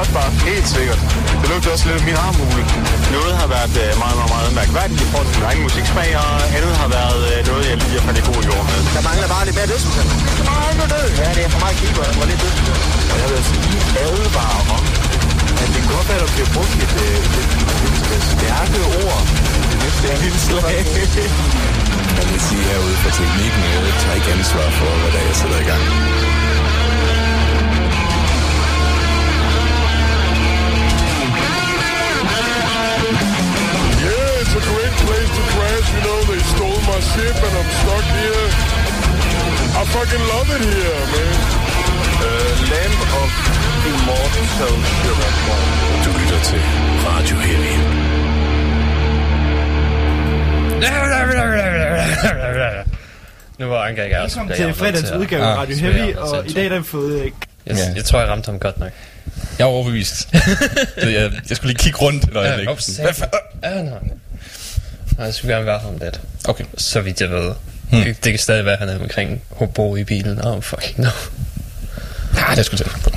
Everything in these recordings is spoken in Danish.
godt bare. Helt sikkert. Det lugter også lidt af min armhule. Noget har været øh, meget, meget, meget mærkværdigt i forhold til min egen musiksmag, og andet har været øh, noget, jeg lige har faldet i god jord med. Der mangler bare lidt mere dødsmusik. Der mangler det. Ja, det er for meget keyboard og lidt dødsmusik. Og jeg vil altså lige advare om, at det godt være, der bliver brugt et, øh, et, et, et stærke ord i det næste indslag. Jeg vil sige herude for teknikken, jeg tager ikke ansvar for, hvad der er, jeg sætter i gang. A great place to crash. You know, they stole my ship and I'm stuck here. I fucking love it here, man. Uh, Lamp of Immortal Sugar Bomb. Du lytter til Radio Heavy. Nu var Anker ikke også. Velkommen til fredagens udgave af Ah, Radio Heavy, jeg og i dag har vi fået... øh, Jeg, Ja. jeg tror, jeg ramte ham godt nok. Jeg er overbevist. Så jeg, jeg skulle lige kigge rundt et øjeblik. oh, Hvad fa- Ja, nej. Nej, jeg skulle gerne være ham lidt. Okay. Så vidt jeg ved. Hmm. Det, det kan stadig være, at han er omkring Hobro i bilen. Oh, fucking no. Nej, det skulle jeg på.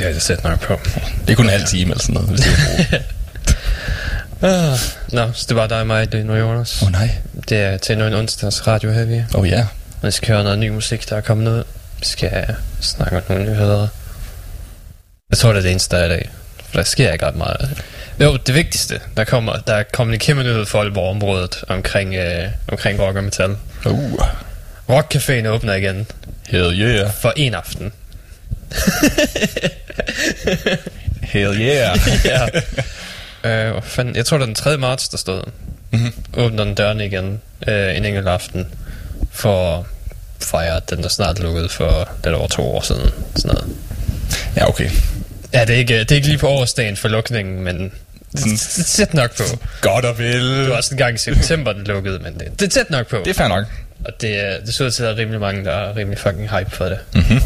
Ja, det sætter nok på. Det er kun en halv time eller sådan noget. Hvis det er Ah, Nå, så det var dig og mig, det er Jonas. Åh oh, nej. Det er til en onsdags Radio Heavy. Åh oh, ja. Vi skal høre noget ny musik, der er kommet ud. Vi skal snakke om nogle nyheder. Jeg tror, det er det eneste, der er i dag. For der sker ikke ret meget. Jo, det vigtigste, der kommer, der er kommet en kæmpe nyhed for Aalborg-området omkring, øh, omkring rock og metal. Uh. Rockcaféen åbner igen Hell yeah. for en aften. Hell yeah. ja. Øh, fanden, jeg tror, det er den 3. marts, der stod. Mhm. Åbner den dørene igen øh, en enkelt aften for at fejre, den der snart lukkede for lidt over to år siden. Sådan noget. ja, okay. Ja, det er ikke, det er ikke lige på årsdagen for lukningen, men Sådan- det, det er tæt nok på. Godt og vel. Det var også en gang i september, den lukkede, men det, det er tæt nok på. Det er fair nok. Og det, er- det ser ud til, at der er rimelig mange, der er rimelig fucking hype for det. Mhm.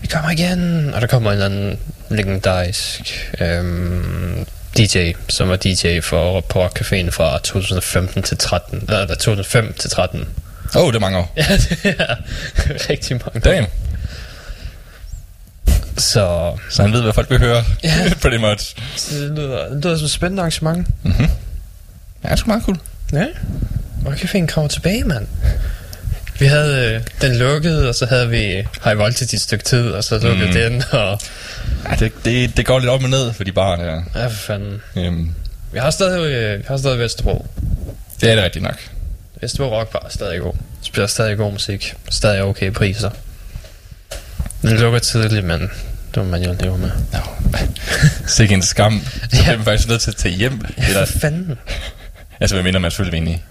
Vi kommer igen! Og der kommer en eller anden legendarisk øhm, DJ, som var DJ for på Rockcaféen fra 2015 til 13. Eller 2005 til 13. Åh, oh, det er mange år. Ja, det er rigtig mange. Damn. Så, Så han ved, hvad folk vil høre. Ja. Pretty much. så det, lyder, det lyder som et spændende arrangement. Mhm. Ja, det er sgu meget cool. Ja. Rockcaféen kommer tilbage, mand. Vi havde øh, den lukket, og så havde vi High Voltage et stykke tid, og så lukkede Mm. den, og... Ja, det, det, det går lidt op og ned for de bare der. Ja, for fanden. Øhm, Vi har stadig, øh, vi har stadig Vesterbro. det er det rigtigt nok. Vesterbro Rock Bar er stadig god. Spiller stadig god musik. Stadig okay priser. Den lukker tidligt, men det må man jo leve med. No. Sikke en skam. Så Ja. bliver man faktisk nødt til at tage hjem. Eller, For fanden. altså, hvad mindre man selvfølgelig ind i,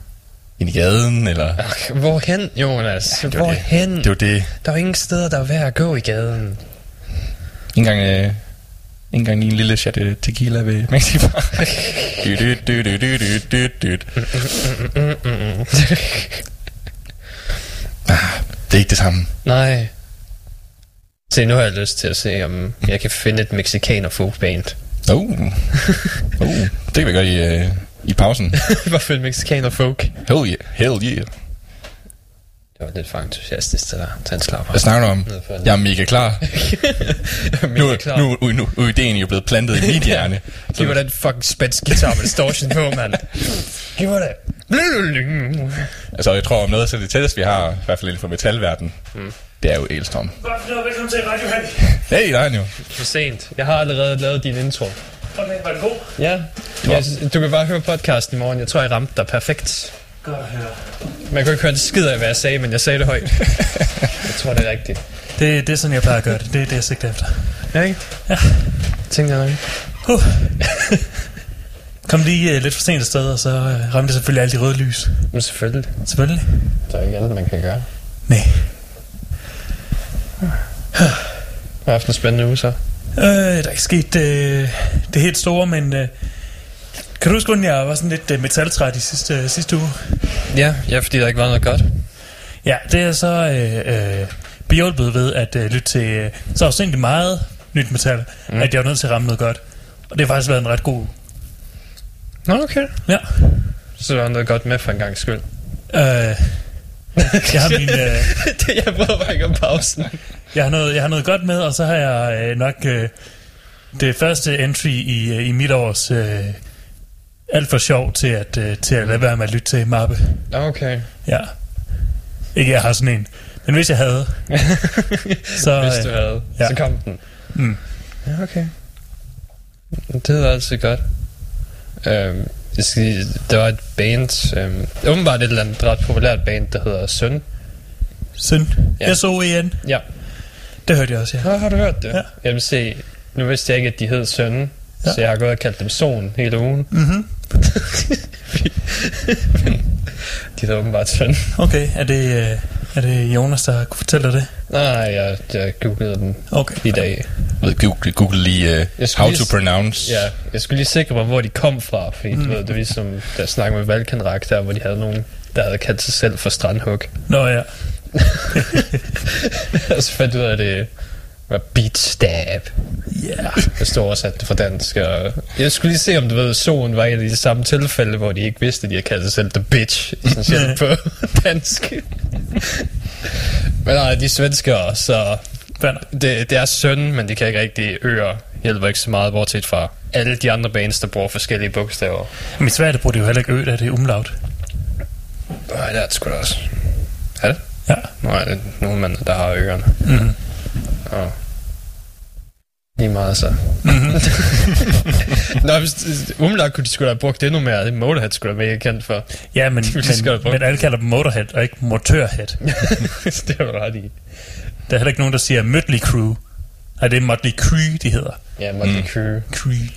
ind i gaden, eller... Ach, hvorhen, Jonas? Ja, det var det. hvorhen? Det var det. Der er ingen steder, der er værd at gå i gaden. En gang, øh, en gang i en lille chat øh, tequila ved Mexico. Ah, det er ikke det samme. Nej. Se, nu har jeg lyst til at se, om jeg kan finde et mexikaner folkband. Oh. oh. Det kan vi gøre i, øh, i pausen. Bare følge mexikaner folk. Hell yeah. Hell yeah. Det var lidt for entusiastisk til dig. Tag en slap. Hvad snakker du om? Jeg er mega klar. Mega Nu, klar. nu, nu, nu, nu er ideen jo blevet plantet i mit hjerne. Giv mig den fucking spætsgitar med distortion på, mand. Giv mig det. Altså, jeg tror om noget, så det tætteste, vi har, i hvert fald inden for metalverden, mm. Det er jo Elstorm. Velkommen til Radio. Hey, der er han jo. For sent. Jeg har allerede lavet din intro. Okay, var det god? Ja. Jeg, du kan bare høre podcasten i morgen. Jeg tror, jeg ramte dig perfekt. Godt at høre. Man kunne ikke høre det skid af, hvad jeg sagde, men jeg sagde det højt. jeg tror, det er rigtigt. Det, det er sådan, jeg plejer at gøre det. Det er det, jeg sigter efter. Ja, ikke? Ja. Tænkte jeg nok. Uh. Kom lige uh, lidt for sent afsted, og så uh, ramte jeg selvfølgelig alle de røde lys. Men selvfølgelig. Selvfølgelig. Der er ikke andet, man kan gøre. Nej. Har haft en spændende uge, så. Øh, der er ikke sket øh, det helt store, men øh, kan du huske, hvordan jeg var sådan lidt øh, metaltræt i sidste, øh, sidste uge? Ja, ja, fordi der ikke var noget godt. Ja, det er så øh, øh, behjulpet ved at øh, lytte til øh, så afsindelig meget nyt metal, mm. at jeg var nødt til at ramme noget godt. Og det har faktisk været en ret god. Nå, okay. Ja. Så var der noget godt med for en gang skyld. Øh, Jeg har, min, øh, det, jeg prøver bare ikke om pausen. jeg, har noget, jeg har noget godt med, og så har jeg øh, nok øh, det første entry i, øh, i mit års øh, alt for sjov til at, øh, til at lade være med at lytte til mappe. Okay. Ja. Ikke jeg har sådan en. Men hvis jeg havde, så... Hvis du øh, havde, ja. så kom den. Mm. Ja, okay. Det er altid godt. Øhm, skal, der var et band, øhm, åbenbart et eller andet ret populært band, der hedder Søn. Synd. Ja. S-O-E-N. Ja. Det hørte jeg også, ja. Nå, har du hørt det? Ja. Vil se, nu vidste jeg ikke, at de hed Søn, Ja. så jeg har gået og kaldt dem Son hele ugen. Mm-hmm. De hedder åbenbart Søn. Okay, er det, øh, er det Jonas, der kunne fortælle dig det? Nej, jeg, jeg googlede dem Okay. i dag. Ved Google, Google lige uh, Jeg how lige to pronounce. Ja, jeg skulle lige sikre mig, hvor de kom fra, fordi mm. du ved, det var ligesom, da jeg snakkede med Valkenrak der, hvor de havde nogen, der havde kaldt sig selv for strandhug. Nå ja. og så fandt ud af, at det var beat stab. Ja. Yeah. Jeg stod oversat det fra dansk, og jeg skulle lige se, om du ved, solen var et af de samme tilfælde, hvor de ikke vidste, at de havde kaldt sig selv The Bitch, essentielt på dansk. Men nej, de er svenskere, så det, det er søn, men de kan ikke rigtig øre hjælper ikke så meget, bortset fra alle de andre bands, der bruger forskellige bogstaver. Men i Sverige, der bruger det jo heller ikke ø, da det er umlaut. Nej, det er det sgu da også. Er det? Ja. Nej, det er nogle mænd, der har ørerne. Mm-hmm. Ja. Lige meget så. Mm-hmm. Nå, hvis, umiddelbart kunne de skulle have brugt endnu mere. Det Motorhead skulle have mega kendt for. Ja, men, de men, men alle kalder dem Motorhead, og ikke Motørhead. det du ret i. Der er heller ikke nogen, der siger Mötley Crew. Nej, det er Motley Crue, de hedder. Ja, Motley mm. Crue. Crue.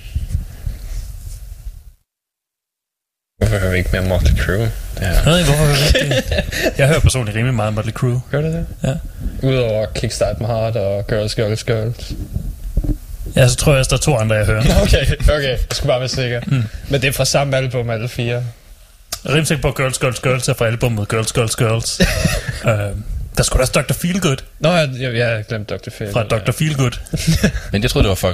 Hvorfor hører vi ikke mere Motley Crue? Ja. Jeg ved ikke, hvorfor hører jeg ikke det. Jeg hører personligt rimelig meget Motley Crue. Gør det det? Ja. Udover Kickstart My Heart og Girls, Girls, Girls. Ja, så tror jeg også, der er to andre, jeg hører. Okay, okay. Jeg skulle bare være sikker. Mm. Men det er fra samme album, alle fire. Sikker på, Girls, Girls, Girls er fra albumet Girls, Girls, Girls. uh, der skulle også Dr. Feelgood Nå, jeg, jeg, jeg har glemt Dr. Phil. fra Dr. Feelgood. Men jeg troede, det var fra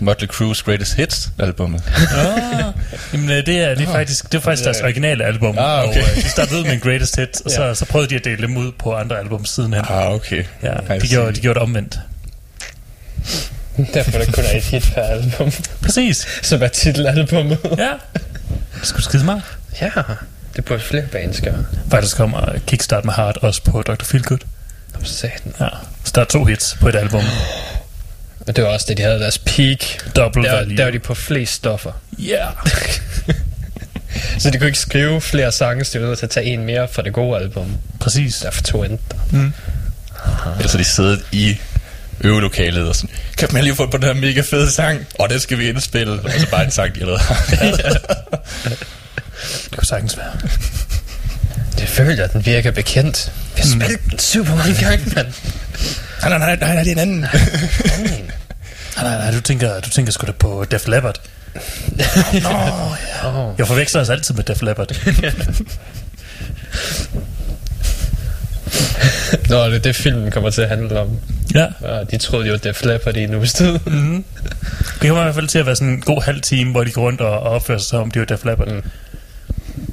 Motley Crue's Greatest Hits albumet. Ah, jamen, øh, det er, det er faktisk, det er faktisk deres originale album. Ah, okay. Og øh, de startede ud med en Greatest Hits, og så, Ja. så prøvede de at dele dem ud på andre album sidenhen. Ah, okay. Ja, de gjorde, de gjorde det omvendt. Derfor er der kun er et hit per album. Præcis. Som er titelalbummet. Ja. Det skulle skide smart. ja, det burde flere bands gøre. Faktisk kommer Kickstart med Heart også på Dr. Feelgood. Om satan. Ja. Så der er to hits på et album. Og det var også det, de havde deres peak. Double Der, value. der var de på flest stoffer. Yeah. Så de kunne ikke skrive flere sange, så de var nødt til at tage en mere fra det gode album. Præcis. Derfor tog endte der. Ellers har de siddet i øvelokalet og sådan, kan man lige få på den her mega fede sang? Og det skal vi indspille. Og så bare en sang, de allerede har. Det kunne sagtens være. Det føler at den virker bekendt. Vi har spillet den super mange gange, mand. Nej, nej, nej, nej, det er en anden. Nej, nej, nej, du tænker, du tænker sgu da på Def Leppard. Nå, ja. Jeg forveksler os altid med Def Leppard. Nå, det er det, filmen kommer til at handle om. Ja. Ja, de troede jo, at det er Flapper i en uges tid. Mm-hmm. Det kommer i hvert fald til at være sådan en god halv time, hvor de går rundt og, og opfører sig som om de er Def Leppard. Mm.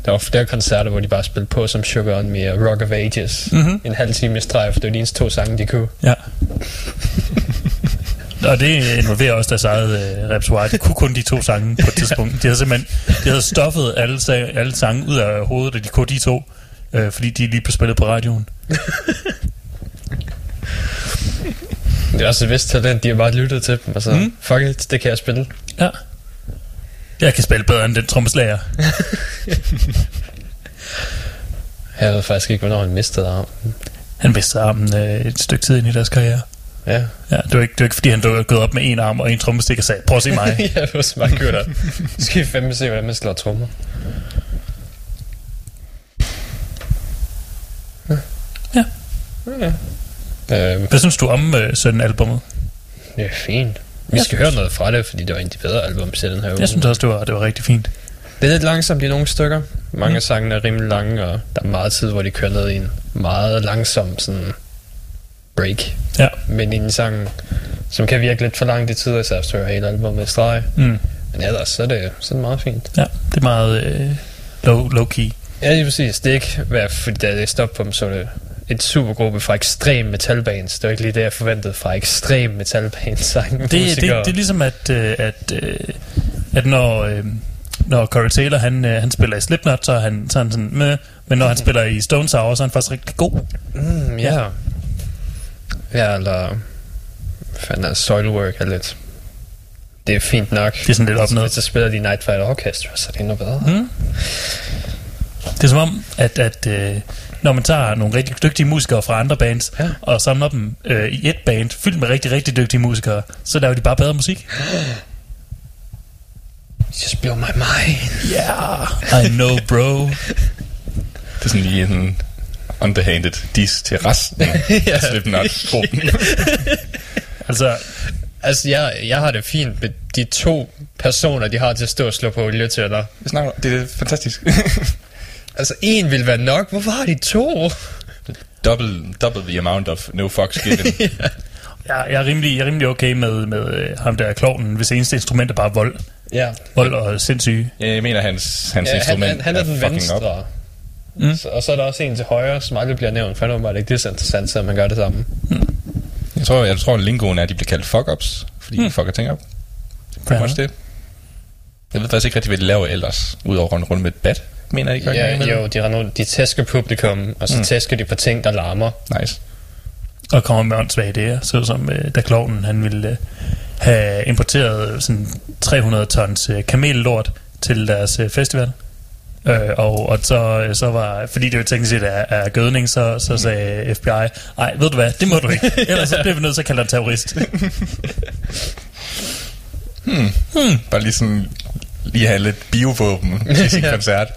Der var flere koncerter, hvor de bare spillede på som Sugar on Me og Rock of Ages. Mhm. En halv time i streg, for det var de eneste to sange, de kunne. Ja. Og det involverer også deres eget øh, repertoire. De kunne kun de to sange på et tidspunkt. De havde simpelthen de havde stoffet alle, sa- alle sange ud af hovedet, og de kunne de to, øh, fordi de lige blev spillet på radioen. Det er også et vist talent, de har bare lyttet til dem, og så, mm. fuck it, det kan jeg spille. Ja. Jeg kan spille bedre end den trommeslager. Jeg ved faktisk ikke, hvornår han mistede arm. Han mistede armen øh, et stykke tid ind i deres karriere. Ja. Ja, det var ikke, det var ikke fordi han var gået op med en arm og en trommestik og sagde, prøv at se mig. ja, det var så meget godt. Nu skal vi fandme se, hvordan man slår trommer. Ja. Ja. Øhm, Hvad synes du om øh, sådan albummet? det er fint. Vi skal høre noget fra det, fordi det var en af de bedre album til den her uge. Jeg synes også, det var, det var rigtig fint. Det er lidt langsomt i nogle stykker. Mange af sangene er rimelig lange, og der er meget tid, hvor de kører ned i en meget langsom sådan break. Ja. Men i en sang, som kan virke lidt for langt i tid, især hvis du hører hele albumet i streg. Mm. Men ellers, så er det, så det meget fint. Ja, det er meget øh, low, low key. Ja, lige præcis. Det er ikke, hvad, fordi da jeg stoppede på dem, så det et supergruppe fra ekstrem metalbands. Det var ikke lige det, jeg forventede fra ekstrem metalbands sang. Det, det, det er ligesom, at, øh, at, øh, at når, øh, når Corey Taylor han, øh, han spiller i Slipknot, så er han, så er han sådan med, men når han spiller i Stone Sour, så er han faktisk rigtig god. Mm, ja. Ja, eller... Fanden er Soilwork er lidt... Det er fint nok. Det er sådan lidt op ned. Så spiller de Night Fight Orchestra, så er det endnu bedre. Mm. Det er som om, at, at øh, når man tager nogle rigtig dygtige musikere fra andre bands, Ja. og samler dem øh, i et band, fyldt med rigtig, rigtig dygtige musikere, så laver de bare bedre musik. Just blow my mind. Yeah, I know, bro. Det er sådan lige en underhanded dis til resten af Slipknot-gruppen. Altså, Altså, jeg, jeg har det fint med de to personer, de har til at stå og slå på. Jeg snakker, det er fantastisk. Altså, en vil være nok. Hvorfor har de to? double, double the amount of no fucks given. jeg, jeg, er rimelig, jeg er rimelig okay med, med øh, ham der klovnen, hvis eneste instrument er bare vold. Ja. Vold og sindssyge. Jeg mener, hans, hans ja han, instrument han, han er, den fucking venstre. Mm. Så, og så er der også en til højre, som aldrig bliver nævnt. For han er åbenbart ikke det er så interessant, så man gør det samme. Jeg tror, jeg tror, at lingoen er, at de bliver kaldt fuck-ups, fordi mm. de fucker ting op. Det er også det. Jeg ved faktisk ikke rigtig, hvad de laver ellers, udover at runde rundt med et bat. Mener jeg ikke? Ja, jo, de, render, de tæsker publikum, og så mm. tæsker de på ting, der larmer. Nice. Og kommer med åndssvage idéer, såsom øh, da klovnen han ville øh, have importeret sådan 300 tons øh, kamellort til deres øh, festival. Øh, og, og så, øh, så var, fordi det jo teknisk set er, er gødning, så, så sagde FBI, nej, ved du hvad, det må du ikke. Ellers så bliver vi nødt til at kalde dig terrorist. Bare lige sådan, lige have lidt biovåben til sin koncert.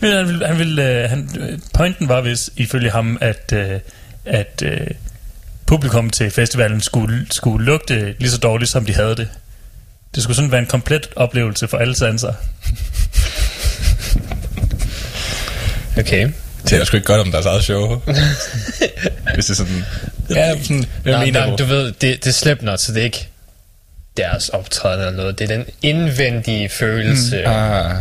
Men han ville, han ville, øh, han, pointen var hvis ifølge ham, at, øh, at øh, publikum til festivalen skulle, skulle lugte lige så dårligt, som de havde det. Det skulle sådan være en komplet oplevelse for alle sanser. Okay. Det er sgu ikke godt om deres eget show. Hvis det er sådan... Ja, sådan... Hvad Nej, mener nej, du? du ved, det, det slipper not, så det er ikke deres optræden eller noget. Det er den indvendige følelse. Mm. Ah,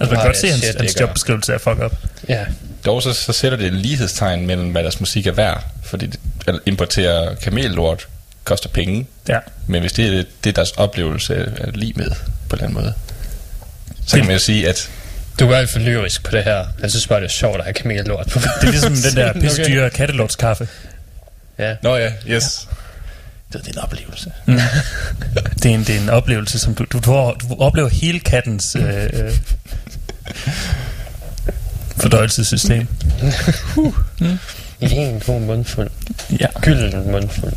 Altså man kan godt se, at hans, hans jobbeskrivelse er fuck up. Ja. dog så, så sætter det et lighedstegn mellem, hvad deres musik er værd. Fordi det- at importere kamellort koster penge. Ja. Men hvis det er, det er deres oplevelse af lige med, på den måde, så kan man jo sige, at Du er alt for lyrisk på det her. Jeg synes bare, det er sjovt at have kamellort på. Det er ligesom den der pisse dyre kattelortskaffe. Ja. Nå ja, yes. Det er en oplevelse. Det er en, det er en oplevelse, som du, du, du, du oplever hele kattens øh, øh, fordøjelsessystem. I en god mundfuld. Ja. Gylden mundfuld.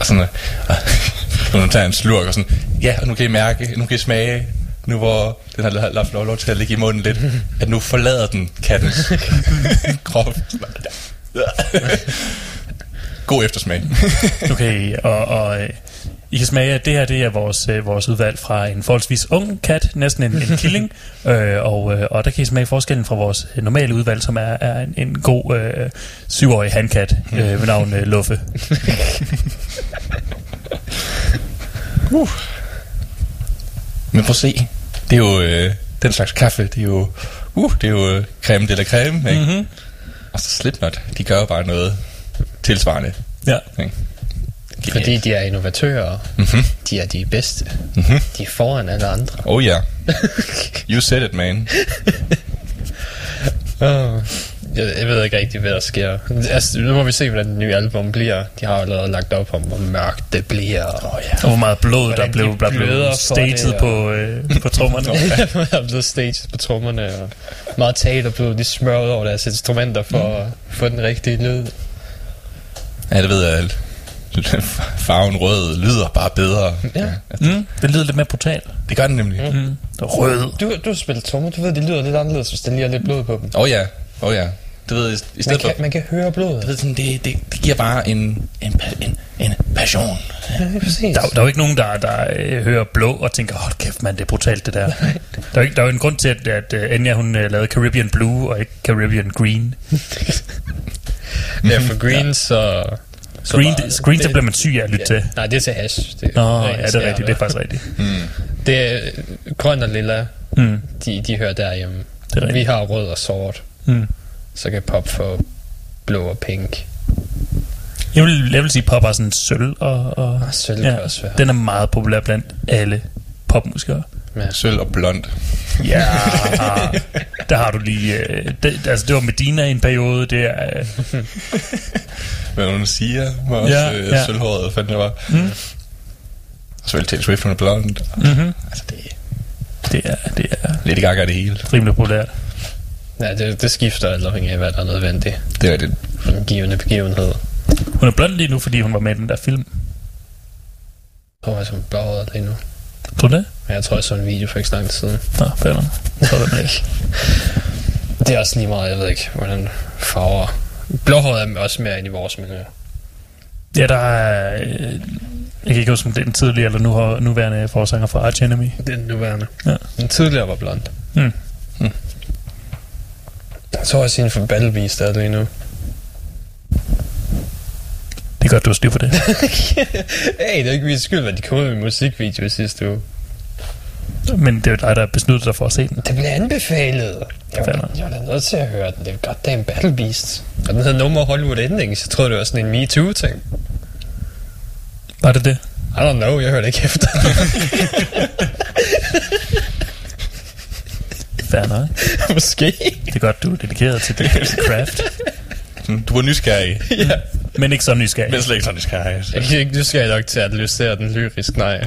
Og sådan, øh, når man tager en slurk og sådan, ja, og nu kan I mærke, nu kan I smage, nu hvor den har haft lov, lov til at ligge i munden lidt, at nu forlader den kattens krop. God eftersmag. Okay, og, og øh, I kan smage, at det her det er vores, øh, vores udvalg fra en forholdsvis ung kat, næsten en, en killing, øh, og, øh, og der kan I smage forskellen fra vores normale udvalg, som er, er en, en god øh, syvårig handkat øh, ved navn øh, Luffe. Men prøv at se, det er jo øh, den slags kaffe, det er jo, uh, det er jo creme de la creme, ikke? Mm-hmm. Og så Slipknot, de gør jo bare noget tilsvarende. Ja. Ikke? Fordi de er innovatører. Mhm. De er de bedste. Mm-hmm. De er foran alle andre. Oh ja. Yeah. You said it, man. Oh. Jeg, jeg ved ikke rigtig, hvad der sker. Altså, nu må vi se, hvordan det nye album bliver. De har allerede lagt op om, hvor mørkt det bliver. Oh, ja. Og hvor meget blod, der Hvordan blev, de der blev bløder for staged det, og- på, øh, på trommerne. der er blevet staged på trommerne, og meget teater blev de smørret over deres instrumenter for at få den rigtige lyd. Ja, det ved jeg. Farven rød lyder bare bedre. Ja. Mm, det lyder lidt mere brutalt. Det gør den nemlig. Mm. Rød. Du, du har spillet trommer, du ved, de lyder lidt anderledes, hvis der lige er lidt blod på dem. Åh oh, ja, åh oh, ja. Det ved i Man stedet for... kan, man kan høre blodet. Jeg ved sådan, det, det, det giver bare en, en, en, en passion. Ja. Der, der er jo ikke nogen, der, der øh, hører blå og tænker, hold kæft mand, det er brutalt det der. der, er jo ikke, der er jo en grund til, at, at uh, Enya hun uh, lavede Caribbean Blue og ikke Caribbean Green. Ja, for green, så... så Green, bare- det, green det, der bliver man syg af at lytte ja, til. Nej, det er til hash. Det, Nå, ren ja, det er rigtigt, det er faktisk rigtigt. Det er grøn og lilla, Mm. de, de hører derhjemme. Det er Vi har rød og sort. Mm. Så kan pop få blå og pink. Jeg vil, jeg vil sige, pop er sådan sølv, og, og Ah, sølv kan også være. den er meget populær blandt alle popmusikere. Ja. Sølv og blond. Ja, der har du lige... Øh, det, altså, det var Medina i en periode, det er... Øh, Hvad hun siger, var også Ja, øh, ja. sølvhåret, fanden det var. Mm. Og så Taylor Swift, hun er blond. mm-hmm. Altså, det er det, er, det er lidt i gang af det hele. rimelig populært. Ja, det, det skifter alt afhængig af, hvad der er nødvendigt Det er det. for en givende begivenhed. Hun er blond lige nu, fordi hun var med i den der film. Jeg tror, jeg som blåhåret lige nu. Tror du det? Men jeg tror, jeg så en video for ikke så lang tid siden. Nå, nok. Så er det ikke. Det er også lige meget, jeg ved ikke, hvordan farver... Blåhåret er også mere ind i vores miljø. Ja, der er... Øh, jeg kan ikke huske, om det er den tidligere eller nu, nuværende forsanger fra Arch Enemy. Det er den nuværende. Ja. Den tidligere var blond. Mm. Jeg tror også, inden for Battle Beast er lige nu. Det er godt, du har styr på det. hey, det er ikke min skyld, at de kom ud med musikvideo sidste uge. Men det er jo dig, der har besluttet dig for at se den. Det blev anbefalet. Jeg var, jeg var da nødt til at høre den. Det er godt, det er en Battle Beast. Og den No More Hollywood Endings. Jeg troede, det var sådan en MeToo-ting. Var det det? I don't know, jeg hørte ikke efter. Fair nok. Måske. Det er godt, du er dedikeret til det craft. Mm, Du var nysgerrig, ja. Men ikke så nysgerrig. men slet ikke så nysgerrig. Altså. Jeg kan ikke nysgerrig nok til at analysere den lyrisk, nej.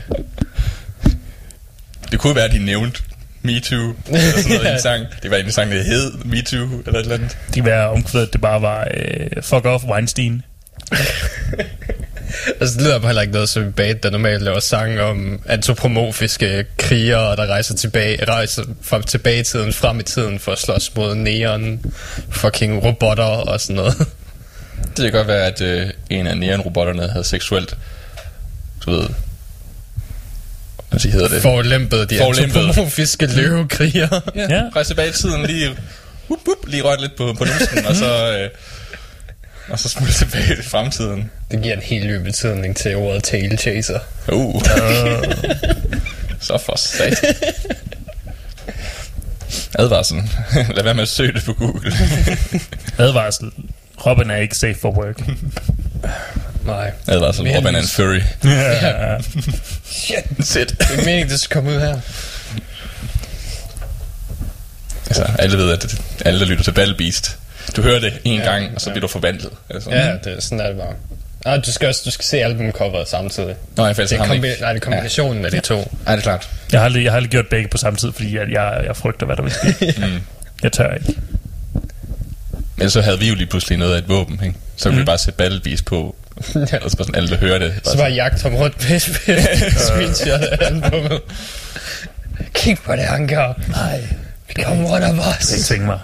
Det kunne være, at de nævnte Me Too, eller sådan noget i en sang. Det var en sang, der hed Me Too, eller et eller andet. Det kan være omkvædet, det bare var øh, fuck off Weinstein. Altså, det lyder bare heller ikke noget som en band, der normalt laver sange om antropomorfiske krigere, der rejser tilbage, rejser fra tilbage i tiden, frem i tiden for at slås mod neon, fucking robotter og sådan noget. Det kan godt være, at øh, en af neonrobotterne havde seksuelt, du ved, hvad siger, hedder det? Forlæmpet de Forlæmpet. antropomorfiske løvekrigere. Ja, Ja. ja. rejse tilbage i tiden, lige, whoop, whoop, lige rørt lidt på, på numsen, og så, øh, og så smutte tilbage til fremtiden. Det giver en helt ny betydning til ordet tail chaser. Uh. så for sat. Advarsel. Lad være med at søge det på Google. Advarsel. Robin er ikke safe for work. Nej. Advarsel. Mere Robin er en furry. ja. Shit. Sæt. Det er meningen, det skal komme ud her. Altså, alle ved, at alle, der lytter til Battle Beast, du hører det en Ja, gang, og så ja. bliver du forvandlet. Altså. Ja, det er sådan er det bare. Ah, du skal også du skal se albumcoveret samtidig. Nå, jeg Det er, kombi- ikke. nej, det er kombinationen ja. af de to. Ja, det er klart. Jeg har aldrig, jeg har aldrig gjort begge på samme tid, fordi jeg, jeg, jeg frygter, hvad der vil ske. Mm. Jeg tør ikke. Men så havde vi jo lige pludselig noget af et våben, ikke? Så kunne mm. vi Mm. bare sætte Battle Beast på, Ja. og så bare sådan alle, der hører det. Så bare jagt ham rundt på screenshot af albumet. Kig på det, Anker. Nej. Become one of Det us. ikke tvinge mig.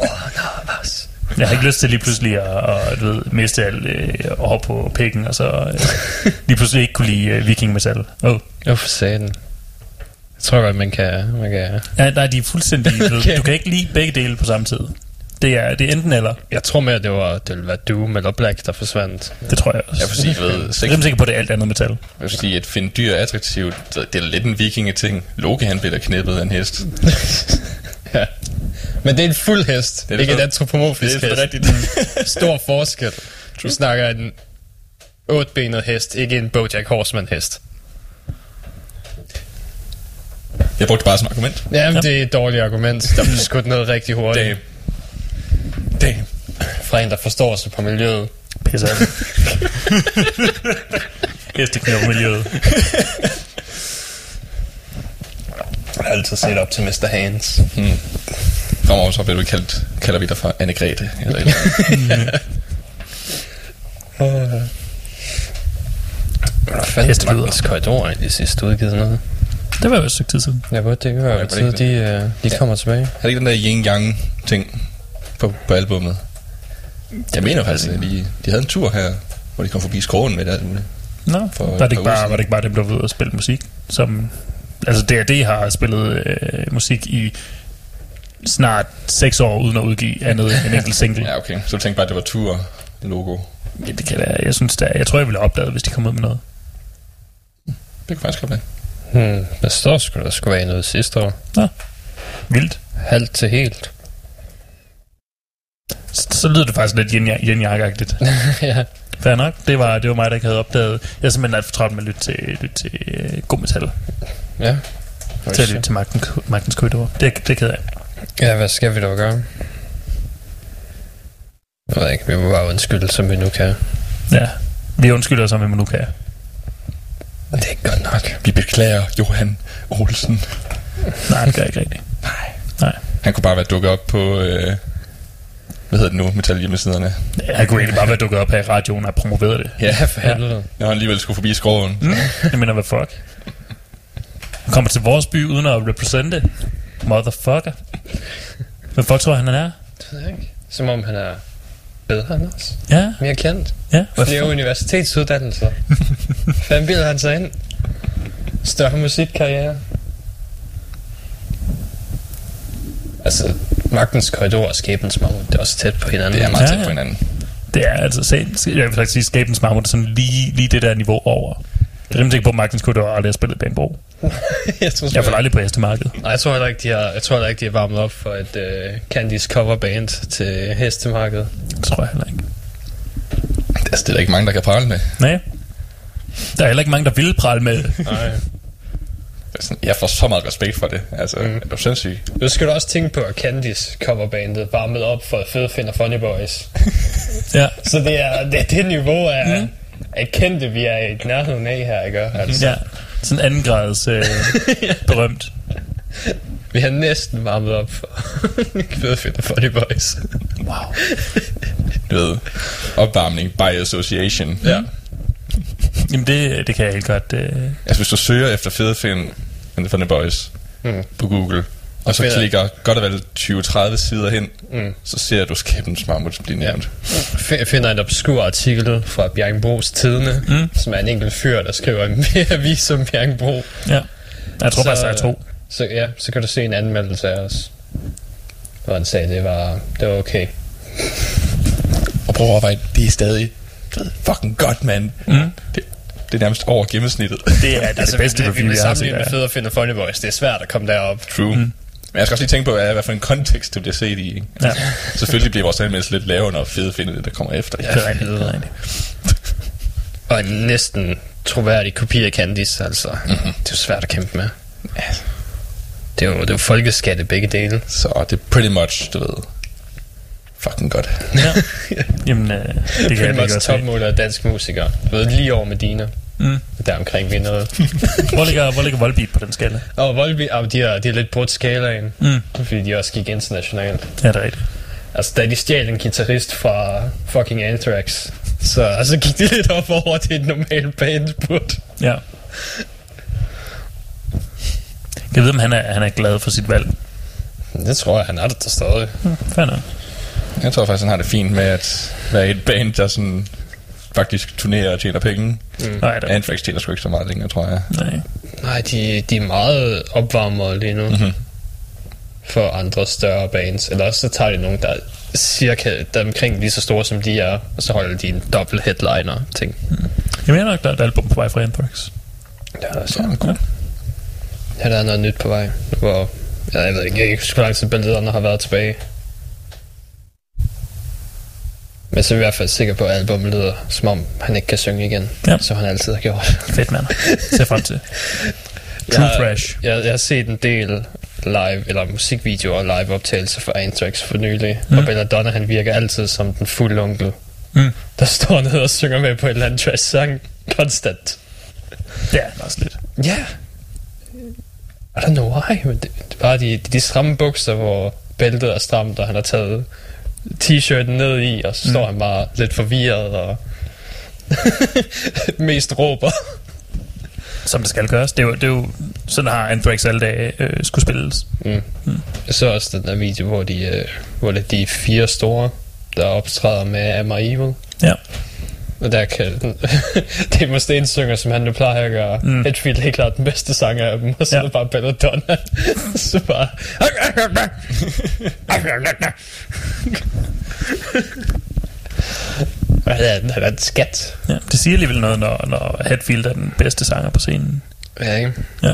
Of us. Jeg har ikke lyst til lige pludselig at, at du ved, miste alt øh, over på pikken, og så øh, lige pludselig ikke kunne lide øh, viking metal. Oh. Jo, for satan. Jeg tror godt, man kan... Man kan Ja, nej, de er fuldstændig... Okay. du kan ikke lide begge dele på samme tid. Det er, det er enten eller. jeg tror mere, det, var, det ville være Doom eller Black, der forsvandt. Det tror jeg også. Jeg sige, ved, Jeg er rimelig sikker på, det er alt andet metal. jeg vil sige, at finde dyr attraktivt, det er lidt en vikingeting. Loke, han blev da knippet af en hest. ja. Men det er en fuld hest, Det er ikke en antropomorfisk Det er hest. rigtigt. Stor forskel. Du snakker en otbenet hest, ikke en Bojack Horseman hest. Jeg brugte det bare som argument. Jamen, Ja. det er et dårligt argument. Der bliver skudt noget rigtig hurtigt. Damn. Damn. Fra en, der forstår sig på miljøet. Pisser af det. Hesteknop miljøet. Jeg har altid set op til Mr. Hands. Fremover så bliver du kaldt, kalder vi dig for Anne-Grethe. Eller eller andet. Hvad fanden Hestelyder. Magnus Korridor egentlig sidst udgivet noget? Det var jo et stykke tid siden. Jeg ved det var tid det de, øh, de kommer tilbage. er det ikke den der yin-yang ting på, på albummet? Jeg mener faktisk, at de, de havde en tur her, hvor de kom forbi skroen med det. alt muligt. Nå, For var et det, ikke bare, var det ikke bare dem, der var ude og spille musik? Som, altså D&D har spillet øh, musik i snart 6 år, uden at udgive andet end en enkelt single. Ja, okay. Så du tænkte bare, at det var tur-logo. Ja, det kan være. Jeg synes, der, jeg tror, jeg ville have opdaget, hvis de kom ud med noget. Det kunne faktisk godt være. Hmm, der står sgu, der skulle være noget sidste år. Vildt. halvt til helt. Så, så lyder det faktisk lidt yin ja. Fair nok. Det var, det var mig, der ikke havde opdaget. Jeg er simpelthen alt for travlt med at lytte til, lytte til uh, god metal. Ja. Til at lytte til Magtens, Magtens Korridor. Det, det er ked af. Ja, hvad skal vi dog gøre? Jeg ved ikke, vi må bare undskylde, som vi nu kan. Ja. Vi undskylder, som vi nu kan. Det er ikke godt nok. Vi beklager Johan Olsen. Nej, det gør jeg ikke rigtigt. Nej. Nej. Han kunne bare være dukket op på... Øh, hvad hedder det nu? Metal hjemmesiderne. Ja, han kunne egentlig bare være dukket op her i radioen og promoveret det. Ja, for helvede. Når han alligevel skulle forbi skroven. Mm. Jeg mener, hvad fuck? Han kommer til vores by uden at represente. Motherfucker. Hvad fuck tror han, han er? Det ved jeg ikke. Som om han er bedre end os. Ja, Mere kendt. ja. Flere universitetsuddannelser. Fem bilder han sig ind. Større musikkarriere. Altså, magtens korridor og skæbens mammut, det er også tæt på hinanden. Det er meget Ja, tæt ja. på hinanden. Det er altså, se, jeg vil faktisk sige, Skabens Marmor er sådan lige, lige det der niveau over. Jeg er rimelig sikker på, at Magtens Korridor aldrig har spillet Banebro. jeg tror, Jeg får aldrig på hestemarkedet. Nej, jeg tror heller ikke, de har, jeg tror heller ikke, de har varmet op for et uh, Candice coverband til hestemarkedet. Det tror jeg heller ikke. Altså, det er der ikke mange, der kan prale med. Nej. Der er heller ikke mange, der vil prale med. Nej. Jeg får så meget respekt for det. Altså, Mm. er du sindssyg? Nu skal du også tænke på, at Candice coverbandet varmet op for Fede Finder Funny Boys. Ja. Så det er det, er det niveau af, mm. af kendte, vi er i nærheden af her, ikke? Altså, ja. Sådan anden grads øh, berømt. Vi har næsten varmet op for Fede Finder Funny Boys. Wow. Du ved, opvarmning by association. Ja. Jamen det, det kan jeg helt godt... Øh, Altså, hvis du søger efter fede the Funny Boys Mm. på Google, og så finder- klikker godt og vel 20-30 sider hen, Mm. så ser du skæbens mammut blive nævnt. F- finder en obskur artikel fra Bjergbros Tidene, mm. som er en enkelt fyr, der skriver en avis om Bjergbro. ja. Jeg tror Så- faktisk, er to. Så ja, så kan du se en anmeldelse af os. Hvor han sagde, det var, det var okay. Og prøv at overveje, det er stadig fucking godt, mand. Mm. Det, det er nærmest over gennemsnittet. Det er, det, er det bedste vi, vi vil jeg har set. sammenligne med af. Fed og Finder Funny Boys. Det er svært at komme derop. True. Mm. Men jeg skal også lige tænke på, hvad, hvad for en kontekst du bliver set i. Ikke? Ja. Selvfølgelig bliver vores anmeldelse lidt lavere, når fede finder det, der kommer efter. Det er rigtigt, det er rigtigt. Og en næsten troværdig kopi af Candice, altså. Mm-hmm. Det er jo svært at kæmpe med. Ja. Det er jo, det er jo folkeskatte begge dele. Så det er pretty much, du ved, fucking godt. Ja. Jamen, øh, det kan jeg Pretty lige much topmåler af dansk musikere. Du ved, lige over med Dina. Mm. Der omkring vi er noget. Hvor ligger, hvor ligger Volbeat på den skala? Og Volby, oh, de, har, de har lidt brudt skalaen. Mm. Fordi de også gik internationalt. Ja, det er rigtigt. Altså, da de stjal en guitarist fra fucking Anthrax, så altså, gik de lidt op over til et normalt band burde. Ja. Jeg ved, om han er, han er glad for sit valg. Det tror jeg, han er det der stadig. Mm, fair nok. Jeg tror faktisk, han har det fint med at være et band, der sådan faktisk turnerer og tjener penge. Mm. Nej, det Anthrax tjener sgu ikke så meget længere, tror jeg. Nej. Nej, de, de er meget opvarmere lige nu. Mhm. For andre større bands. Eller også så tager de nogen, der er cirka der er omkring lige så store som de er. Og så holder de en dobbelt headliner ting. Jeg mener nok, der er et album på vej fra Anthrax. Det er også, Ja, cool. ja, der er noget nyt på vej. Hvor, ja, jeg ved ikke, jeg ikke, hvor lang tid har været tilbage. Men så er vi i hvert fald sikker på, at albumet lyder, som om han ikke kan synge igen. Ja. Som han altid har gjort. Fedt, mand. Ser frem til. Jeg True har- Thrash. Jeg, jeg har set en del live, eller musikvideoer og live optagelser fra Anthrax for nylig. Mm. Og Belladonna, han virker altid som den fulde onkel, Mm. der står nede og synger med på en eller anden trash-sang. Konstant. Det er også lidt. Ja. Yeah. I don't know why, men det, det er bare de, de, de stramme bukser, hvor bæltet er stramt, og han har taget t-shirten ned i, og så Mm. står han bare lidt forvirret, og mest råber. Som det skal gøres. Det er jo, det er jo sådan har Anthrax alle dage øh, skulle spilles. Mm. Jeg så også den der video, hvor de, øh, hvor det er de fire store, der optræder med Am I Evil. Ja. Og der kan... det er Mustaine synger, som han nu plejer at gøre. Mm. Hedfield er helt klart den bedste sanger af dem, og så Ja. er det bare Belladonna. så bare... Hvad er? Han er en skat. ja. Det siger alligevel noget, når, når Hatfield er den bedste sanger på scenen. Ja, ikke? Ja.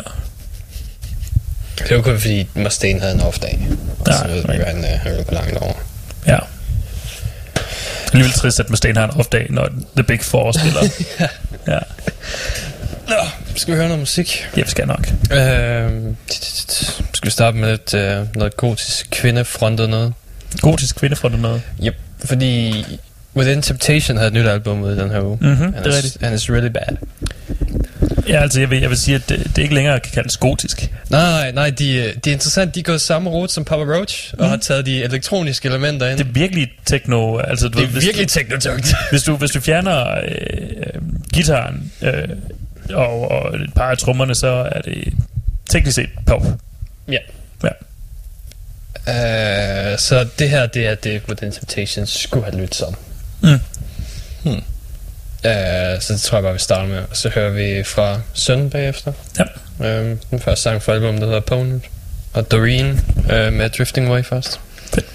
Det var kun fordi Mustaine havde en off-dag. Ja, så right. han, øh, han ville gå langt over. Ja. Alligevel trist, at Mustaine har en off-dag, når The Big Four spiller. ja. Nå, skal vi høre noget musik? Ja, vi skal nok. Øhm, skal vi starte med lidt, øh, noget gotisk kvindefrontet noget? Gotisk kvindefront og noget. Yep, fordi Within Temptation havde et nyt album ud den her uge. Mhm, and, det er it's, rigtigt. and it's really bad. Ja, altså jeg vil, jeg vil sige, at det, det ikke længere kan kaldes gotisk. Nej, nej, de, øh, det er interessant, de gået samme rute som Papa Roach, og har taget de elektroniske elementer ind. Det er virkelig techno... Altså, du det ved, er hvis virkelig teknotungt. hvis, du, hvis du fjerner øh, gitaren øh, og, og et par af trommerne, så er det teknisk set pop. ja. Ja. Uh, så det her, det er det, Within Temptation skulle have lyttet som. Mm. Uh, så det tror jeg bare, vi starter med. Og så hører vi fra Søn bagefter. Ja. Uh, den første sang fra albumet, der hedder Opponent. Og Doreen uh, med Drifting Away først. Fedt.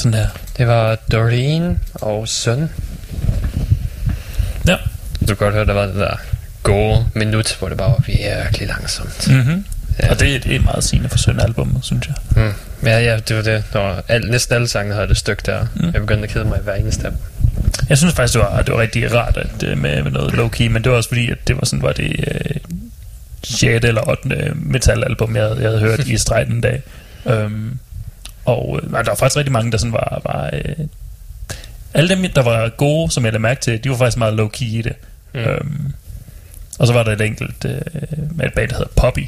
Sådan der. Det var Doreen og Søn. Ja. Du kan godt høre, der var det der gode minut, hvor det bare var virkelig langsomt. Mm-hmm. Ja. Og det, det er meget sigende for Søn album, synes jeg. Mm. Ja, ja, det var det. Var al, næsten alle sange havde det stykke der. Mm. Jeg begyndte at kede mig i hver eneste af dem. Jeg synes faktisk, det var, det var rigtig rart at, øh, med, med noget low-key, men det var også fordi, at det var sådan, var det øh, 6. eller 8. metalalbum, jeg, havde- jeg havde hørt i streg den dag. Um, og øh, der var faktisk rigtig mange, der sådan var... var øh, alle dem, der var gode, som jeg lagde mærke til, de var faktisk meget low-key i det. Mm. Um, og så var der et enkelt øh, med et band, der hedder Poppy,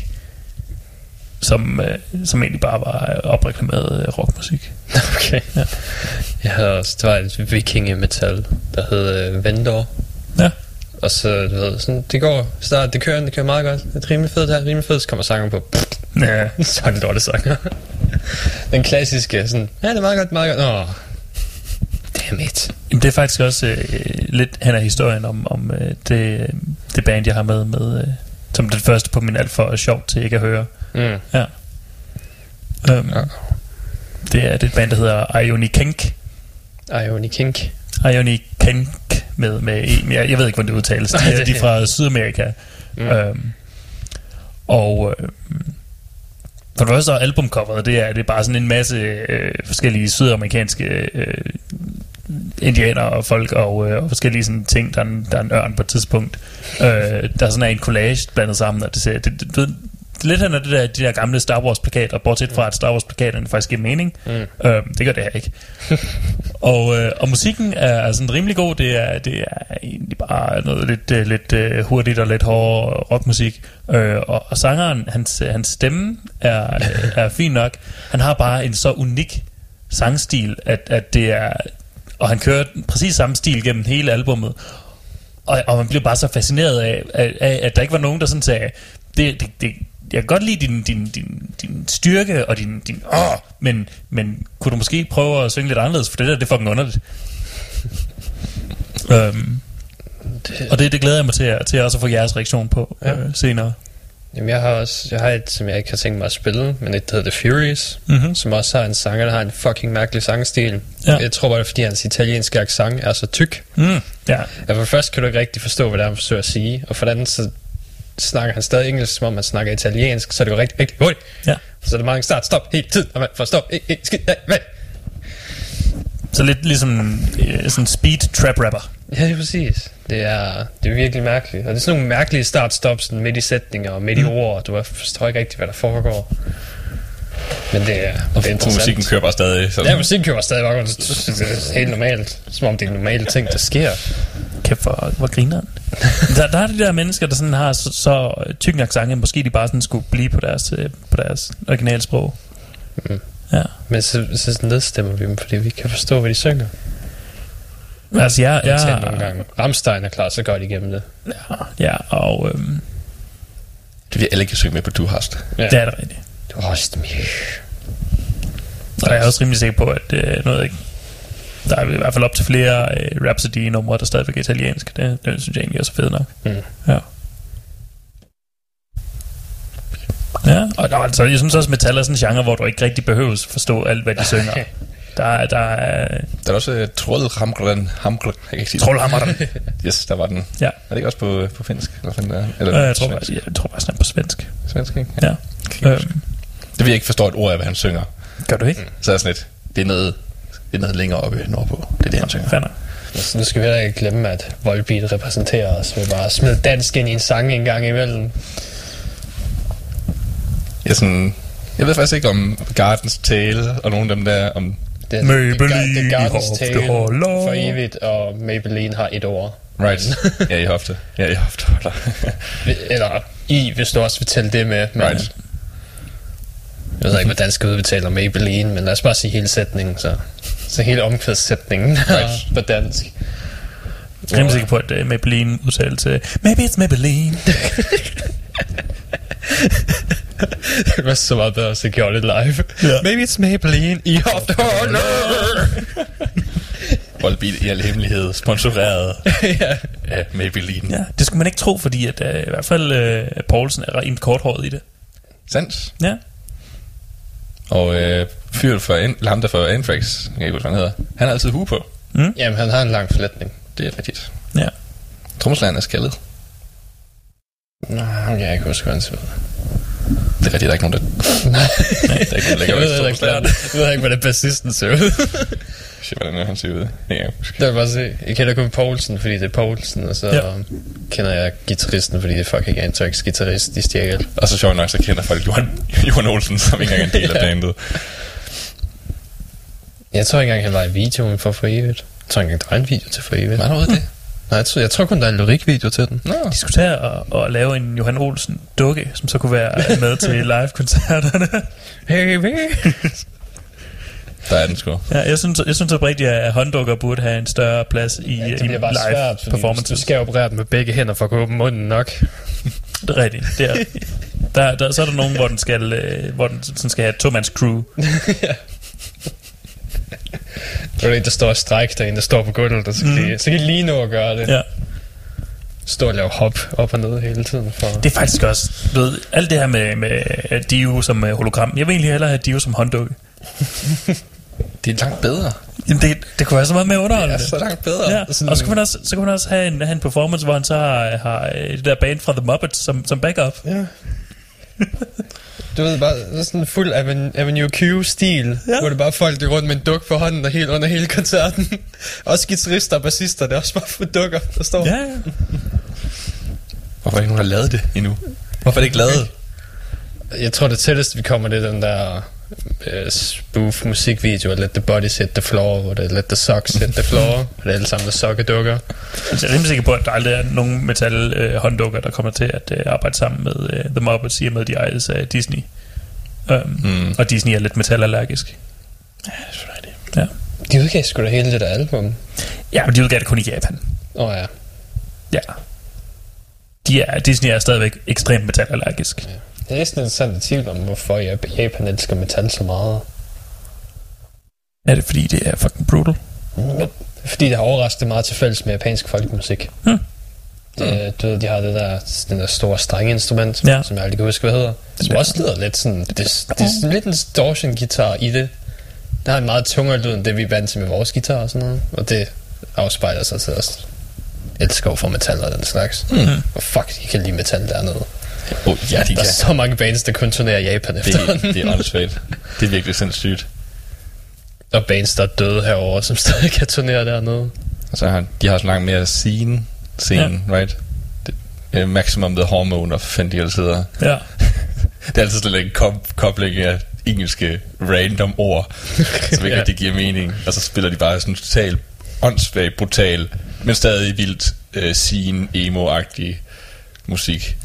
som, øh, som egentlig bare var opreklameret øh, rockmusik. Okay. Ja. Jeg havde også, det var et vikingemetal, der hed øh, Vendor. Ja. Og så, du ved, sådan, det går snart, det kører, det kører meget godt. Det er rimelig fedt her, rimelig fedt, så kommer sangen på. Ja. så er det lorte sanger. Den klassiske, sådan, ja, det er meget godt, meget godt. Åh, damn it. Jamen, det er faktisk også øh, lidt hen af historien om, om øh, det, det band, jeg har med, med øh, som det første på min alt for sjovt til ikke at høre. Mm. Ja. Um, Ja. det, er, det er et band, der hedder Ioni Kink. Ioni Kink. Ioni Kink med, med E. Jeg, jeg ved ikke, hvordan det udtales. De, er, de er fra Sydamerika. Mm. Um, og øh, for det første albumcoveret, det er, det er bare sådan en masse øh, forskellige sydamerikanske øh, indianer og folk og, øh, og forskellige sådan ting. Der er, en, der er en ørn på et tidspunkt. Øh, der er sådan en collage blandet sammen, og det ser... Det, det, det, er lidt af det der, de der gamle Star Wars plakater, bortset fra at Star Wars plakaterne faktisk giver mening. Mm. Øh, det gør det her ikke. og, øh, og musikken er sådan rimelig god. Det er, det er egentlig bare noget lidt, øh, lidt øh, hurtigt og lidt hård rockmusik. Øh, og, og sangeren, hans, hans stemme er, er fin nok. Han har bare en så unik sangstil, at, at det er... Og han kører præcis samme stil gennem hele albummet. Og, og man bliver bare så fascineret af, af, af, at der ikke var nogen, der sådan sagde, det, det, det, jeg kan godt lide din, din, din, din styrke og din, din åh, men, men kunne du måske prøve at synge lidt anderledes, for det der, det er fucking underligt. um, og det, det glæder jeg mig til, at- til også at få jeres reaktion på Ja. øh, senere. Jamen, jeg har også, jeg har et, som jeg ikke har tænkt mig at spille, men et, der hedder The Furies, Mhm. som også har en sanger, der har en fucking mærkelig sangstil. Ja. Jeg tror bare, det er, fordi hans italienske accent er så tyk. Mm, ja, Ja, for først kan du ikke rigtig forstå, hvad det er, han forsøger at sige, og for det andet, så snakker han stadig engelsk, som om han snakker italiensk, så er det jo rigtig, rigtig hurtigt. ja. Så er det mange start, stop, hele tiden, og man får stop, ikke, ikke, skidt, nej, hvad? Så lidt ligesom øh, sådan speed trap rapper. Ja, det er præcis. Det er, det er virkelig mærkeligt. Og det er sådan nogle mærkelige start-stop sådan midt i sætninger og midt i ord, og du forstår ikke rigtig, hvad der foregår. Men det er, det er Og interessant. musikken kører bare stadig. Så Ja, musikken kører stadig bare. Det er helt normalt. Som om det er normale ting, der sker. Kæft, hvor, hvor grineren. der, der er de der mennesker, der sådan har så, så tyk en accent, måske de bare sådan skulle blive på deres, øh, på deres originale sprog. Mm. Ja. Men så, så nedstemmer vi dem, fordi vi kan forstå, hvad de synger. Altså, jeg, Jeg jeg, har nogle gange. Rammstein er klar så godt igennem det. Ja, ja og øhm, Det vil alle kan synge med på Du Hast. Ja. det er det rigtigt. Du hast mich. Og jeg er også rimelig sikker på, at øh, noget ikke... Der er i hvert fald op til flere øh, Rhapsody-numre, der stadigvæk er italiensk. Det, det synes jeg egentlig også er fedt nok. Mm. Ja. Ja, og der, altså, jeg synes også, metal er sådan en genre, hvor du ikke rigtig behøver at forstå alt, hvad de synger. Der, er- der er Der er også uh, Trollhamgren. Hamgren. Jeg kan ikke sige det. trollhammeren. Yes, der var den. Ja. Er det ikke også på, på finsk? Eller, er? eller Øh, jeg tror svensk? faktisk, jeg tror faktisk, han er på svensk. Svensk, ikke? Ja. Øhm, Det vil jeg ikke forstå et ord af, hvad han synger. gør du ikke? Så er sådan lidt, det er noget, det er noget længere oppe nordpå. Det er det, han synger. Nok. Så nu skal vi heller ikke glemme, at Volbeat repræsenterer os ved bare at smide dansk ind i en sang en gang imellem. Jeg, sådan, jeg ved faktisk ikke om Gardens Tale og nogle af dem der, om Det er Maybelline, The Gardens hofte Tale holder. for evigt, og Maybelline har et ord. Right. ja, i hofte. Ja, i hofte. Eller i, hvis du også vil tælle det med. Men Right. Jeg ved ikke, hvordan skal udbetale Maybelline, men lad os bare sige hele sætningen, så, så hele omkvædssætningen Right. på dansk. Jeg er rimelig sikker på, at uh, Maybelline udtalte til, Maybe it's Maybelline. det var så meget bedre, hvis jeg gjorde det live. Ja. Maybe it's Maybelline i hofteholder. Volbeat i al hemmelighed, sponsoreret ja. af Maybelline. Ja, det skulle man ikke tro, fordi at, uh, i hvert fald uh, Poulsen er rent korthåret i det. Sandt. Ja. Og øh, fyren for, eller ham der for Anthrax, jeg kan ikke huske, hvad han hedder. Han har altid hue på. Jamen, han har en lang flætning. Det er rigtigt. Ja. Trommeslageren er skaldet. Nej, jeg kan ikke huske, hvad han ud. Det er rigtigt, der er ikke nogen, der... Nej. der er ikke nogen, der lægger Jeg ved til ikke, hvordan, jeg ved ikke, hvordan bassisten ser ud. Shit, hvordan er han ser ud? Jeg kan huske. Det vil bare se. Jeg kender kun Poulsen, fordi det er Poulsen, og så Ja. kender jeg gitarristen, fordi det er fucking Antrax guitarist, de stjæler. Og så sjovt nok, så kender folk Johan, Johan Olsen, som ikke engang er en del af bandet. Jeg tror ikke engang, han var i videoen for For Evigt. Jeg tror ikke engang, der var en video til For Evigt. Var der det? Nej, jeg tror, jeg tror kun, der er en lyrikvideo til den. Nå. De skulle tage og, og lave en Johan Olsen dukke, som så kunne være med til live-koncerterne. Hey, hey. Der er den sgu. ja, jeg synes, jeg synes oprigtigt, at hånddukker burde have en større plads i, Ja, i det bliver bare live svært, fordi du, performances. du skal operere den med begge hænder for at kunne åbne munden nok. Det er rigtigt. Det er, der, der, så er der nogen, hvor den skal, øh, hvor den sådan skal have et to-mands crew. Der er en, der står og strækker, der er en, der står på gulvet, og så kan, mm. så kan de lige nå at gøre det. Ja. Stå og lave hop op og ned hele tiden. For... Det er faktisk også, du ved, alt det her med, med Dio som øh, hologram. Jeg vil egentlig hellere have Dio som hånddukke. Det er langt bedre. Jamen, det, det kunne være så meget mere underholdende. Det er så langt bedre. Ja, og så kan man også, så kan man også have, en, have en performance, hvor han så har, har øh, det der band fra The Muppets som, som backup. Ja. Du ved bare, sådan en fuld Aven- Avenue Q-stil, Ja. hvor det bare folk, der rundt med en duk på hånden og helt under hele koncerten. også guitarister og bassister, det er også bare for dukker, der står. Ja, ja. Hvorfor ikke nogen, har lavet det endnu? Hvorfor er det ikke lavet? Jeg tror, det tætteste, vi kommer, det er den der uh, spoof musikvideo, Let the Bodies Hit the Floor, hvor det er Let the Socks Hit the Floor, og det er alle sammen der sokkedukker. Altså, jeg er rimelig sikker på, at der aldrig er nogen metal øh, hånddukker, der kommer til at øh, arbejde sammen med øh, The Muppets, i og med, de ejes af Disney. Um, Mm. Og Disney er lidt metalallergisk. Ja, det er rigtigt. Ja. De udgav sgu da hele det der album. ja, men de udgav det kun i Japan. Åh oh, ja. Ja. De er, Disney er stadigvæk ekstremt metalallergisk. Det er næsten en interessant artikel om, hvorfor Jap- Japan elsker metal så meget. Er det fordi, det er fucking brutal? Men, fordi det har overrasket meget til fælles med japansk folkemusik. Hmm. Det, du ved, de har det der, den der store strengeinstrument, Ja. som jeg aldrig kan huske, hvad hedder. Som Ja. også lyder lidt sådan, det, det er lidt en distortion-guitar i det. Der har en meget tungere lyd, end det vi er vant til med vores guitar og sådan noget. Og det afspejler sig til os. elsker for metal og den slags. Hmm. Og fuck, de kan lide metal dernede. Oh, ja, de Der er så mange bands, der kun turnerer i Japan efter. Det, det er åndssvagt. Det er virkelig sindssygt. og bands, der er døde herover, som stadig kan turnere dernede. Og så har de har også langt mere scene, scene ja. right? Det, uh, maximum the hormone, og fanden de ellers hedder. Ja. Det er altid sådan en kop- kobling af engelske random ord, som ikke Ja. rigtig giver mening. Og så spiller de bare sådan totalt åndssvagt, brutal, men stadig vildt uh, scene, emo-agtig musik.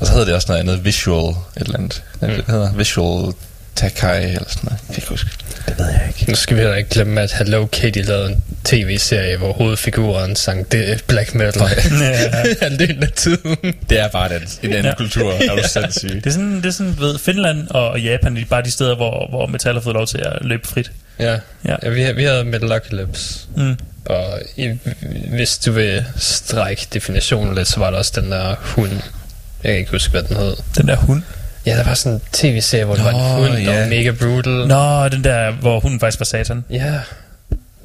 Og så hedder det også noget andet, visual, et eller andet. Hvad er det, hedder? Visual Takai, eller sådan noget. Jeg kan ikke huske. Det ved jeg ikke. Nu skal vi heller ikke glemme, at Hello Kitty lavede en tv-serie, hvor hovedfiguren sang det black metal. Ja. Halvdelen af tiden. Det er bare den, en anden Ja. ja. kultur, er du sindssyg. Det er sådan, det er sådan ved Finland og Japan, det er bare de steder, hvor, hvor metal har fået lov til at løbe frit. Ja, Ja. ja vi, vi havde Metalocalypse. Mm. Og i, hvis du vil strække definitionen lidt, så var der også den der hund. Jeg kan ikke huske, hvad den hed. Den der hund. Ja, der var sådan en tv-serie, hvor det var en Nå, hund, der ja. var mega brutal. Nå, den der, hvor hunden faktisk var satan. Ja.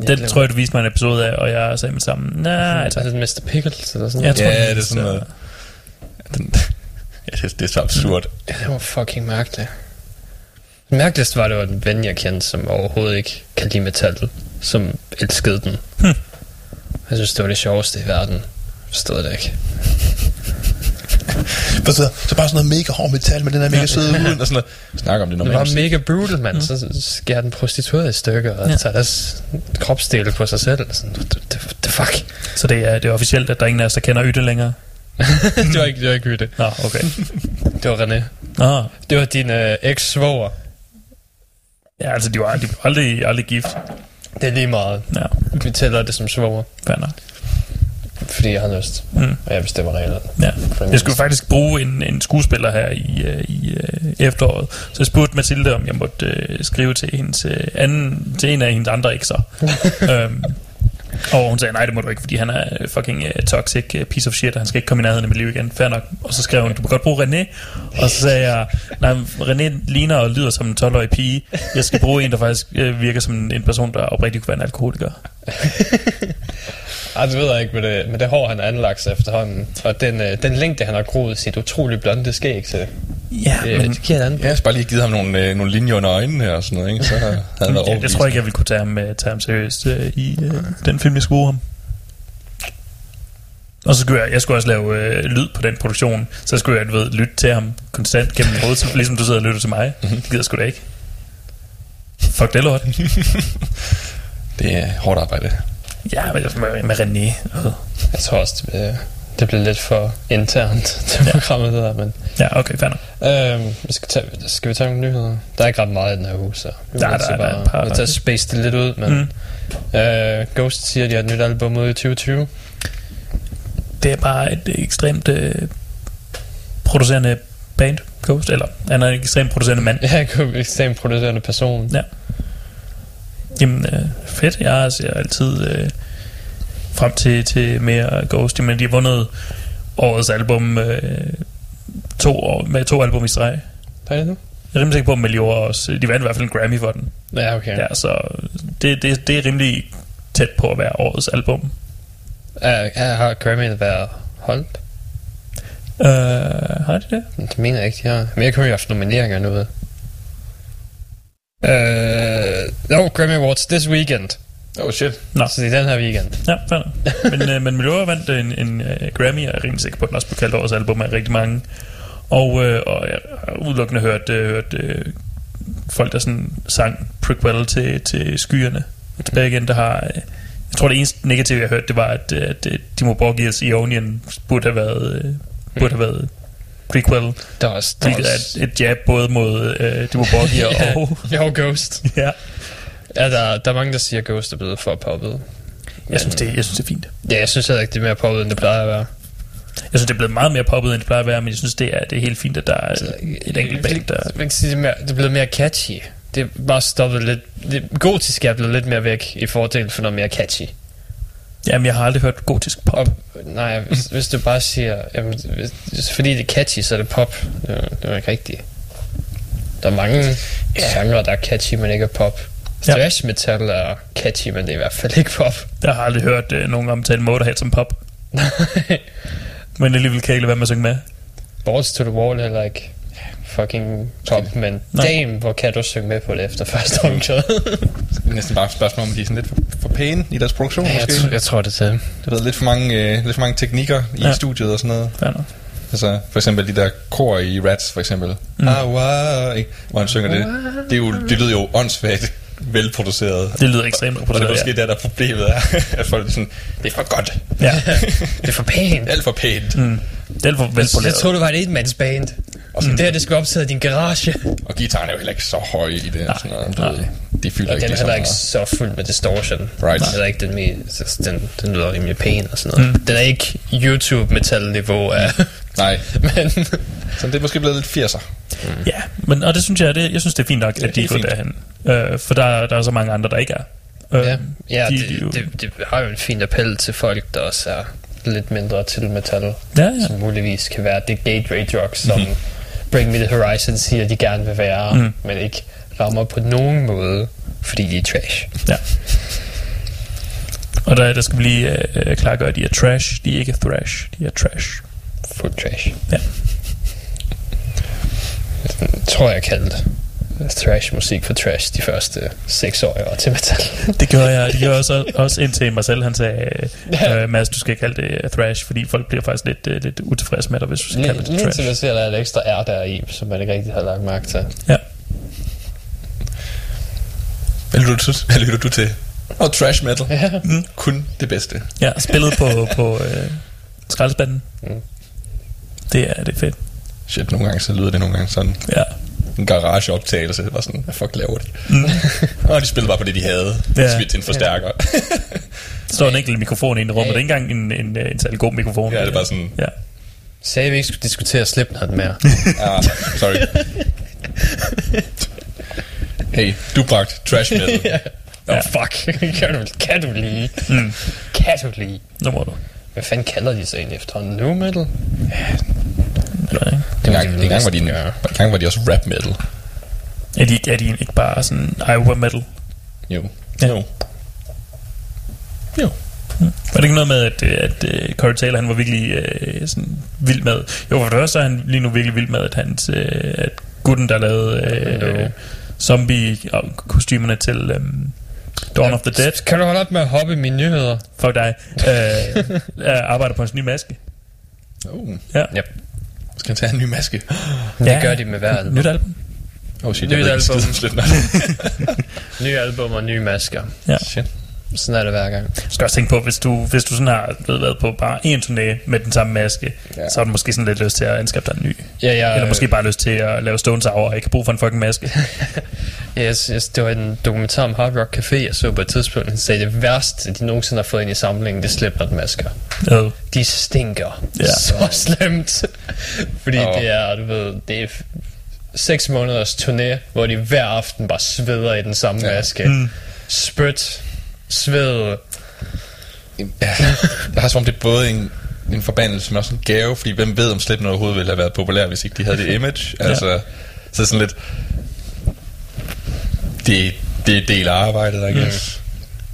Den tror jeg, du viste mig en episode af, og jeg sagde med sammen, nej, altså, er det Mr. Pickles eller sådan jeg noget? tror, Ja, det er sådan noget. Den, ja, det, det er så absurd. Ja, det var fucking mærkeligt. Det mærkeligste var, at det var en ven, jeg kendte, som overhovedet ikke kan lide metal, som elskede den. Hm. Jeg synes, det var det sjoveste i verden. Jeg Forstod det ikke. Så, så bare sådan noget mega hård metal med den der mega søde hund og sådan noget. Snak om det Det normalt. var mega brutal, mand. Så skærer den prostituerede i stykker, og Ja. tager deres kropsdele på sig selv. Sådan, the, the fuck? Så det er, det er officielt, at der er ingen af os, der kender Ytte længere. det var ikke, det var ikke det. Nå, okay. Det var René. Nå, Det var din øh, eks-svoger. ja, altså, de var, de var aldrig, aldrig gift. Det er lige meget. Ja, Vi tæller det som svoger, fair nok. Fordi jeg har lyst. Mm. Og jeg bestemmer reglerne. Ja. Jeg skulle faktisk bruge en, en skuespiller her i, øh, i øh, efteråret. Så jeg spurgte Mathilde, om jeg måtte øh, skrive til, hendes, øh, anden, til en af hendes andre ekser. øhm, Og hun sagde, nej, det må du ikke, fordi han er fucking uh, toxic uh, piece of shit, og han skal ikke komme i nærheden af mit liv igen. Fair nok. Og så skrev hun, du må godt bruge René. Og så sagde jeg, nej, René ligner og lyder som en 12-årig pige. Jeg skal bruge en, der faktisk uh, virker som en, en person, der oprigtigt kunne være en alkoholiker. Ej, det ved jeg ikke, med det, med det hår, han har anlagt sig efterhånden. Og den, øh, den længde, han har groet sit utrolig blonde skæg til. Ja, Det, men det giver et andet. Ja, jeg skal bare lige givet ham nogle, øh, nogle linjer under øjnene og sådan noget, ikke? Så havde han været ja, det tror jeg ikke, jeg ville kunne tage ham, uh, tage ham seriøst uh, i uh, den film, jeg skulle bruge ham. Og så skulle jeg, jeg skulle også lave øh, lyd på den produktion, så skulle jeg, du ved, lytte til ham konstant gennem hovedet, så- ligesom du sidder og lytter til mig. Mhm. Det gider jeg sgu da ikke. Fuck det lort. Det er hårdt arbejde. Ja, men med, med René. Øh. Jeg tror også, det, bliver- det bliver lidt for internt til Ja. programmet, det der. Men, Ja, okay, fair nok. øhm, skal, tage, skal vi tage nogle nyheder? Der er ikke ret meget i den her uge, så vi Der- der- til der er bare et par- vi tager space det lidt ud. Men, mm. øh, Ghost siger, at de har et nyt album ud i 2020. Det er bare et ekstremt øh, producerende band, Ghost, eller han er en ekstremt producerende mand. Ja, en ekstremt producerende person. Ja. Jamen, øh, fedt. Jeg ser altid øh, frem til, til mere Ghost. Men de har vundet årets album øh, to år, med to album i streg. Er det nu? Jeg er rimelig sikker på, at Melior også... De vandt i hvert fald en Grammy for den. Ja, okay. Ja, så det, det, det er rimelig tæt på at være årets album. Er, har Grammy været holdt? Øh, har de det? Det mener jeg ikke, de har. Men jeg kunne jo have haft nomineringer nu. Øh, no, Grammy Awards this weekend. Oh shit. Nå. Så det er den her weekend. Ja, fair men, øh, men Melior vandt en, en uh, Grammy, jeg er rimelig sikker på, at den også blev kaldt årets album af rigtig mange. Og, øh, og jeg har udelukkende hørt, øh, hørt øh, folk, der sådan sang prequel til, til skyerne. Og tilbage igen, der har... Øh, jeg tror, det eneste negative, jeg hørte, det var, at, øh, at øh, Timo Borgias Ionian burde have været, øh, burde have været prequel. Der er også... Der er er et, et jab både mod øh, Timo Borgia og... ja, og Ghost. ja. Ja, der, der er mange, der siger, at Ghost er blevet for poppet. Jeg synes, det, jeg synes, det er fint. Ja, jeg synes heller ikke, det er mere poppet, end det plejer at være. Jeg synes, det er blevet meget mere poppet, end det plejer at være, men jeg synes, det er, det er helt fint, at der er et enkelt band, der... Man kan sige, det er, mere, det er blevet mere catchy. Det er bare stoppet lidt... Det, gotisk er blevet lidt mere væk i fordel for noget mere catchy. Jamen, jeg har aldrig hørt gotisk pop. Og, nej, hvis, hvis du bare siger... Jamen, hvis, fordi det er catchy, så er det pop. Det er, det er ikke rigtigt. Der er mange genrer, der er catchy, men ikke er pop. Ja. Thrash metal er catchy, men det er i hvert fald ikke pop. Jeg har aldrig hørt øh, nogen omtale Motorhead som pop. Men alligevel kan jeg ikke lade være med at synge med. Balls to the wall er heller ikke fucking pop, men Nej. damn, hvor kan du synge med på det efter første omkvæd? Det er næsten bare et spørgsmål om, de er sådan lidt for, for pæne i deres produktion, jeg, måske. jeg tror det til. Det været lidt for mange, øh, lidt for mange teknikker i Ja. ja. studiet og sådan noget. Fair nok. Altså, for eksempel de der kor i Rats, for eksempel. Mm. Ah, wow, ikke? Hvor han synger det. Det, er jo, det lyder jo åndssvagt velproduceret. Det lyder ekstremt Og det er måske ja. der, der er problemet er, at folk er sådan, det er for godt. ja. Det er for pænt. Alt for pænt. Mm. Det er alt for Jeg troede, det var et etmandsband. Og så det her, det skal optaget i din garage. Og gitaren er jo heller ikke så høj i det. Nej, sådan noget. Nej. ved, de fylder Og ikke den er heller ikke så fuld med distortion. Right. Den er ikke den, mest, den, den lyder rimelig pæn og sådan noget. Mm. Den er ikke YouTube-metal-niveau af... Nej, men så det er måske blevet lidt 80'er. Ja, men, og det synes jeg, det, jeg synes, det er fint nok, er at de er gået derhen. Øh, for der, der er så mange andre, der ikke er. Øh, ja, ja de, det, de, jo- det, det, har jo en fin appel til folk, der også er lidt mindre til metal. Ja, ja. Som muligvis kan være det gateway drug, som Bring Me The Horizon siger, de gerne vil være, mm. men ikke rammer på nogen måde, fordi de er trash. Ja. Og der, der skal vi lige øh, klargøre, at de er trash. De er ikke thrash. De er trash. Fuld trash. Ja. Jeg tror, jeg kaldte thrash musik for trash de første seks år, jeg var til metal. Det gjorde jeg, det gjorde jeg også, også indtil mig selv. Han sagde, øh, Mads, du skal ikke kalde det øh, thrash, fordi folk bliver faktisk lidt, øh, lidt utilfredse med dig, hvis du skal kalde Lige, det lige til trash. man ser, der er et ekstra R der i, som man ikke rigtig har lagt mærke til. Ja. Hvad lytter du, hvad lytter du til? Og trash metal. Ja. Mm. Kun det bedste. Ja, spillet på, på øh, skraldespanden. Mm. Det er, det er fedt. Shit, nogle gange så lyder det nogle gange sådan Ja. En garageoptagelse. Det var sådan, hvad fuck laver de? Mm. og de spillede bare på det, de havde. Ja. Ja. Smidt til en forstærker. Der står en enkelt mikrofon inde i rummet. Det er ikke engang en, en, en, en særlig god mikrofon. ja, det er bare sådan, Ja. Sagde vi ikke skulle diskutere Slipknot mere. ah, sorry. hey, du bragte trash metal. Åh, oh, fuck. kan, du, kan du lige? Mm. Kan du lige? Nu må du. Hvad fanden kalder de sig egentlig efterhånden? Nu metal? Eller, ikke? Dengang, dengang, var de, dengang var de også rap metal. Er de, er de ikke bare sådan Iowa metal? Jo. Ja. Jo. Jo. Var det ikke noget med, at, øh, at, at Corey Taylor, han var virkelig øh, sådan vild med... Jo, for det første er han lige nu virkelig vild med, at, hans, øh, at gutten, der lavede øh, zombie-kostymerne til øh, Dawn of the Dead, Kan du holde op med at hoppe i mine nyheder? for dig, øh, er- arbejder på hans nye maske. Oh. Ja. Ja. Skal han tage en ny maske? Det Ja. gør de med hver album. Nyt album. Oh shit, Nyt jeg ved ikke album. Slipknot. Nye album og nye masker. Ja. Shit. Sådan er det hver gang. Du skal også tænke på, hvis du, hvis du sådan har du ved, været på bare en turné med den samme maske, ja. Ja. så har du måske sådan lidt lyst til at anskaffe dig en ny. Ja, jeg, Eller måske bare lyst til at lave Stones Hour og ikke har brug for en fucking maske. Yes, yes, det var en dokumentar om Hard Rock Café, jeg så på et tidspunkt. Han sagde, det værste, de nogensinde har fået ind i samlingen, det slipper masker. Øh, De stinker Ja. ja. så slemt. Fordi oh. det er, du ved, det er seks måneders turné, hvor de hver aften bare sveder i den samme Ja. ja. maske. Mm. Spyt, sved. Ja, jeg har som om det er både en, en forbandelse, men også en gave, fordi hvem ved, om Slipknot overhovedet ville have været populær, hvis ikke de havde det image. Altså, så sådan lidt... Det, det er del af arbejdet, I guess.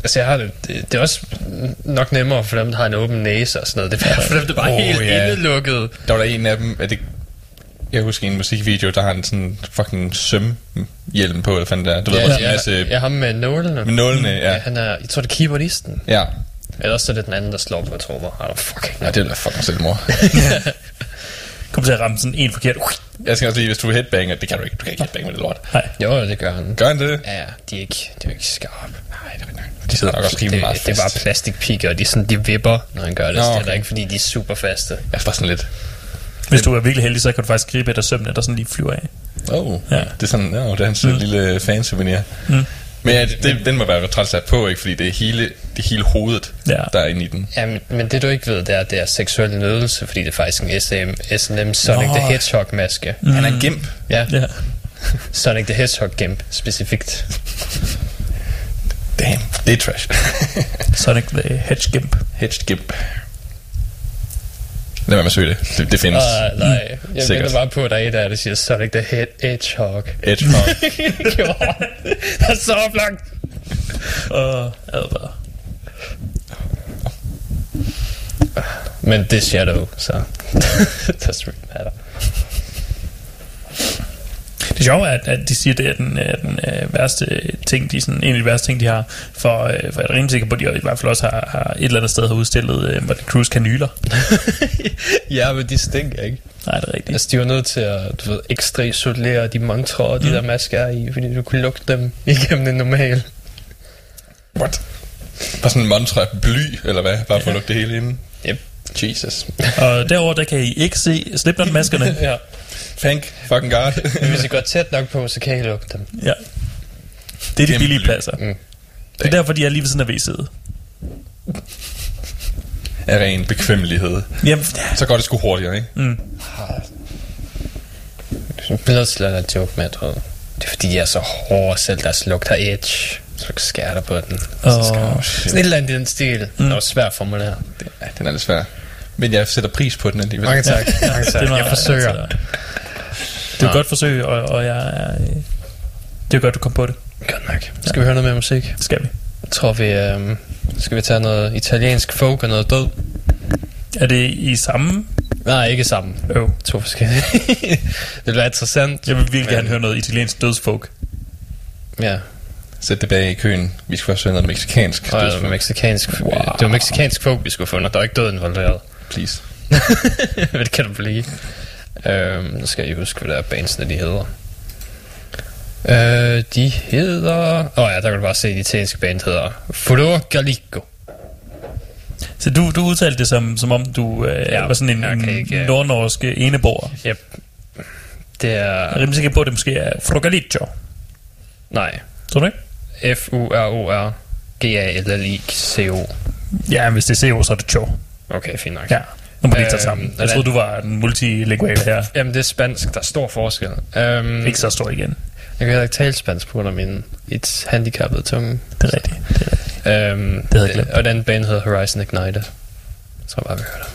Altså, jeg har det, det, det er også nok nemmere for dem, der har en åben næse og sådan noget. Det er for dem, der bare oh, helt ja. yeah. indelukket. Der var der en af dem, at det, jeg husker en musikvideo, der har en sådan fucking sømhjelm på, eller fanden der. Du ved, Ja, også en ja, masse ja, ham med nålene. med nålene, ja. Ja, han er, jeg tror, det er keyboardisten. Ja, Ellers så er det den anden, der slår på trommer. Don't fucking ja det være fucking selvmord. kom til at ramme sådan en forkert. jeg skal også lige, hvis du headbanger, det kan du ikke, du kan ikke headbange med det lort. Nej. Jo, det gør han. Gør han det? Ja, de er ikke, de er ikke skarpe. Nej, det er ikke. De sidder nok også rimelig det, meget det er bare fast. plastikpigger, og de, sådan, de vipper, når han gør det. Nå, så det er okay. ikke, fordi de er super faste. Jeg er bare sådan lidt, Hvis du er virkelig heldig, så kan du faktisk gribe et af sømne, der sådan lige flyver af. oh, Ja. det er sådan, ja, det er hans mm. lille fansouvenir. Mm. Men ja, det, det, den må være træt sat på, ikke? Fordi det er hele, det er hele hovedet, Ja. der er inde i den. Ja, men, men det du ikke ved, det er, at det er seksuel nydelse, fordi det er faktisk en SM, S&M Sonic Nå. the Hedgehog-maske. Mm. Han er en gimp. Ja, Ja. Sonic the Hedgehog-gimp specifikt. Damn, det er trash. Sonic the Hedge Gimp. Hedged gimp. Lad være med at søge det. Det, det findes. Uh, nej, jeg Sikkert. venter bare på, at der er et af der siger Sonic the Hed- Hedgehog. Hedgehog. det er så oplagt. Og advar. Men det er Shadow, så doesn't really matter. Det sjove er, at, at de siger, at det er den, er den øh, værste ting, de sådan, en af de værste ting, de har. For, øh, for jeg er rimelig sikker på, at de i hvert fald også har, har et eller andet sted har udstillet øh, Motley Cruise kanyler. ja, men de stinker ikke. Nej, det er rigtigt. Altså, de var nødt til at, du ved, ekstra isolere de montrer, mm. de der masker er i, fordi du kunne lugte dem igennem en normal. What? Bare sådan en mantra bly, eller hvad? Bare for at lukke det hele inde. Yep. Jesus. Og derover der kan I ikke se Slipknot-maskerne. Ja. Thank fucking God. Hvis I går tæt nok på, så kan I lugte dem. ja. Det er de billige pladser. Mm. Det er derfor, de er lige ved siden af WC'et. Af ren bekvemmelighed. Jamen, Så går det sgu hurtigere, ikke? Bliver nødt til at lade joke med, det er fordi, de er så hårde, selv deres lugt har edge. Så dig på den. Så skal du- Sådan et eller andet i den stil. Mm. Det var svært at formulere. Ja, den er lidt svær. Men jeg sætter pris på den alligevel. Mange tak. Mange tak. det var- Jeg forsøger. Det er et godt forsøg, og, og jeg er... øh, Det er godt, du kom på det. Godt nok. Skal vi høre noget mere musik? Det skal vi. Jeg tror, vi... Øhm, skal vi tage noget italiensk folk og noget død? Er det i samme Nej, ikke sammen. øv? To forskellige. det være interessant. Jeg vil virkelig Men- gerne høre noget italiensk dødsfolk. Ja, Sæt det bag i køen. Vi skal først høre noget mexikansk. og dødsfald. mexikansk. Wow. Det var mexikansk folk, vi skulle finde, og der er ikke død involveret. Please. det kan du blive. Øhm, nu skal jeg lige huske, hvad der er bandsene, de hedder. Øh, de hedder... Åh oh ja, der kan du bare se, at de italienske band hedder Furor Gallico. Så du, du udtalte det som, som om du øh, Ja, var sådan en, en ikke, nordnorsk eneboer. Yep. Det Jeg er er... rimelig sikker på, at det måske er Frogalicio. Nej. Tror du ikke? F-U-R-O-R G-A-L-L-I-C-O. Ja, hvis det er CO, så er det Cho. Okay, fint nok. Ja, nu må vi ikke tage Øhm, sammen. Jeg troede, du var en multilingual her. Jamen, det er spansk. Der er stor forskel. Um, Ikke så stor igen. Jeg kan heller ikke tale spansk på grund af min et handicappede tunge. Det er rigtigt. Det er rigtigt. Øhm, Det jeg glemt. Og den band hedder Horizon Ignite. Jeg tror bare, vi hører det.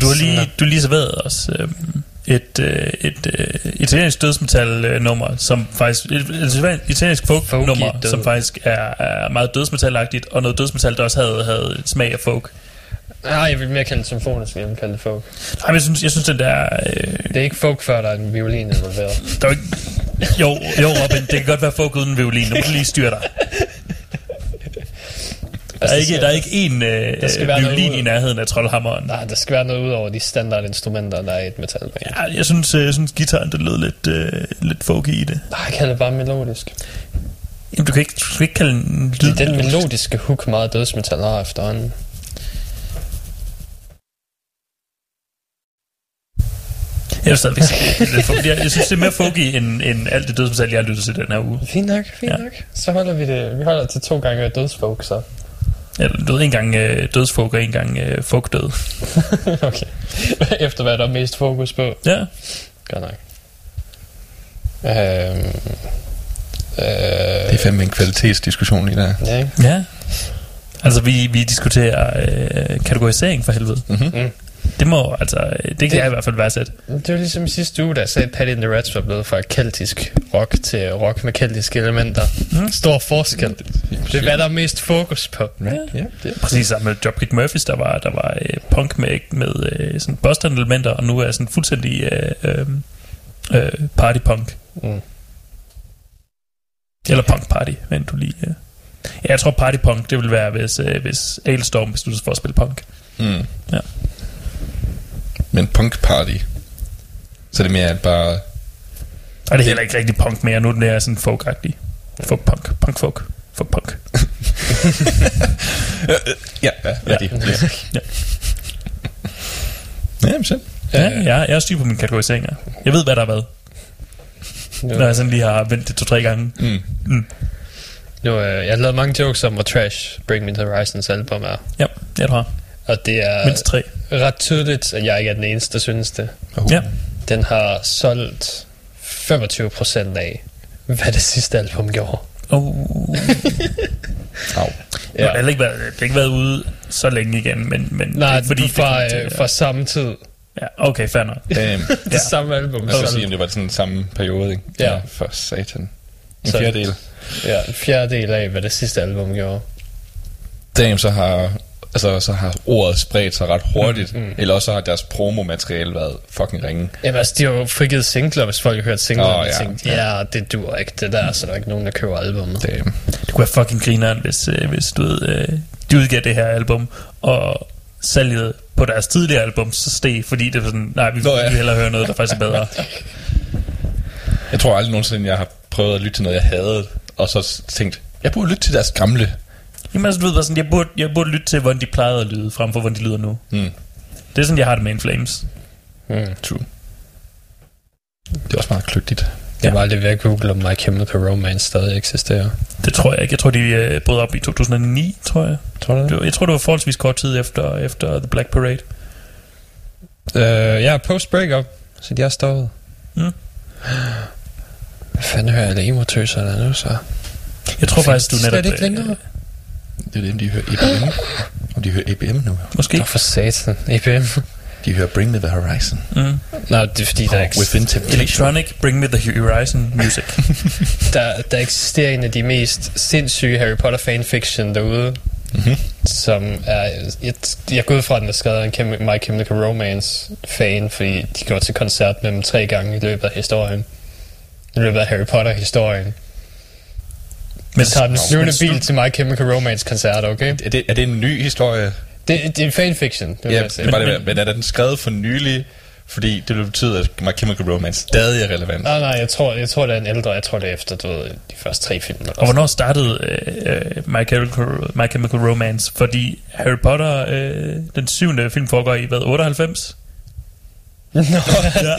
Så du har lige, du har lige serveret os øh, et, øh, et øh, italiensk dødsmetal-nummer, som faktisk... Et, et italiensk folk-nummer, som faktisk er, er meget dødsmetal-agtigt, og noget dødsmetal, der også havde, havde smag af folk. Nej, jeg vil mere kalde det symfonisk, end kalde det folk. Ej, men jeg synes, jeg synes den der... Øh, Det er ikke folk, før der er en violin involveret. der er jo ikke, jo, jo, Robin, det kan godt være folk uden violin. Nu du lige styre dig. Der er ikke, der er ikke én øh, Der skal noget violin i nærheden af troldhammeren. Nej, der skal være noget ud over de standard instrumenter, der er i et metalband. Ja. Jeg synes, øh, jeg synes gitaren, det lød lidt, øh, lidt folky i det. Nej, jeg kalder det bare melodisk. Jamen, du kan ikke, du kan ikke kalde en lyd... Det er den melodiske hook meget dødsmetal har efterhånden. Jeg, er stadigvæk, lidt folk- jeg, jeg synes, det er mere folky, end, end alt det dødsmetal, jeg har lyttet til den her uge. Fint nok, fint ja. nok. Så holder vi det. Vi holder til to gange dødsfolk, så. Jeg ved en gang øh, dødsfolk og en gang øh, folkdød. okay. Efter hvad der er mest fokus på. Ja. Godt nok. Øhm, øh, Det er fandme en kvalitetsdiskussion lige der. ja, ikke? Ja. Altså, vi, vi diskuterer øh, kategorisering for helvede. Mhm. Mm. Det må, altså, det kan Det- jeg i hvert fald værdsætte. Det var ligesom i sidste uge, da jeg sagde, at Patty and the Rats var blevet fra keltisk rock til rock med keltiske elementer. Mm. Stor forskel. Det er, hvad der er mest fokus på. Right? Ja, det er Præcis sammen med Dropkick Murphys, der var, der var øh, punk med, med øh, sådan Boston-elementer, og nu er sådan fuldstændig øh, øh, øh, party-punk. Mm. Eller punk-party, men du lige... Øh. Ja, jeg tror party-punk, det vil være, hvis, øh, hvis Ailstorm beslutter sig for at spille punk. Mm. Ja. Men punk party. Så det er mere bare... Og det er heller ikke rigtig punk mere, nu er den der sådan folk-agtig. Folk-punk. Punk-folk. Folk-punk. Ja, ja, ja. det er. Ja. Ja, men selv. Ja, jeg, jeg er styr på mine kategoriseringer. Jeg ved, hvad der har været, når jeg sådan lige har vendt det to-tre gange. Mm. Mm. Nu, øh, jeg har lavet mange jokes om, hvor trash Bring Me The Horizons album er. Ja, jeg tror. Og det er Mindst tre. Ret tydeligt, at jeg ikke er den eneste, der synes det. Uh. Ja. Den har solgt 25% af, hvad det sidste album gjorde. Oh. Au. Ja. Det, har heller ikke været, det har ikke været ude så længe igen, men, men Nej, det er ikke fordi det fra, til- øh, fra samme tid. Ja, okay, fair nok. Damn. Det samme album. Jeg skal sige, om det var sådan samme periode, ikke? Ja. For satan. En Så- fjerdedel. Ja, en fjerdedel af, hvad det sidste album gjorde. Damn, så har, altså, så har ordet spredt sig ret hurtigt. Mm. Eller også så har deres promomateriale været fucking ringe. Jamen altså, de har jo frigivet singler, hvis folk har hørt singler, Åh, og ja. tænkt, ja, det dur ikke, det der, så der er ikke nogen, der køber albumet. Damn. Det kunne være fucking grineren, hvis, øh, hvis du ved, øh, de udgav det her album, og salget på deres tidligere album så steg, fordi det var sådan, nej, vi Nå, ja. vil hellere høre noget, der faktisk er bedre. Jeg tror aldrig nogensinde, jeg har prøvet at lytte til noget, jeg havde, og så tænkt, jeg burde lytte til deres gamle. Jamen altså, du ved, bare sådan, jeg, burde, jeg burde lytte til, hvordan de plejede at lyde, frem for, hvordan de lyder nu. Mm. Det er sådan, jeg har det med In Flames. Mm. True. Det er også meget kløgtigt. Jeg var aldrig ved at google, om My Chemical Romance stadig eksisterer. Det tror jeg ikke. Jeg tror, de øh, brød op i 2009, tror jeg. Tror du Det jeg tror, det var forholdsvis kort tid efter, efter The Black Parade. Øh, jeg er post-breakup, så de er stoppet. Mm. Hvad fanden hører alle emo-tøser der nu, så? Jeg tror faktisk, du Slet netop... ikke længere? Det er dem, de hører EBM. Om de hører EBM nu. Måske. Nå, for satan. EBM. De hører Bring Me The Horizon. Mm. Nå, det er fordi, der, eks- Within Temptation. Electronic, Bring Me The Horizon Music. der, der eksisterer en af de mest sindssyge Harry Potter fanfiction derude, Mm-hmm. som er... Jeg, jeg går ud fra, at den er skrevet af en Chem- My Chemical Romance fan, fordi de går til koncert med dem tre gange i løbet af historien. I løbet af Harry Potter-historien. Men Så tager den flyvende men- bil til My Chemical Romance koncert, okay? Er det, er det en ny historie? Det, det er fanfiction, det Ja, jeg det var det, men er den skrevet for nylig? Fordi det vil betyde, at My Chemical Romance stadig er relevant. Nej, nej, jeg tror, jeg tror, det er en ældre. Jeg tror, det er efter, du ved, de første tre film. Eller Og hvornår startede øh, My, Chemical, My Chemical Romance? Fordi Harry Potter, øh, den syvende film, foregår i, hvad, 98? Nå, Ja.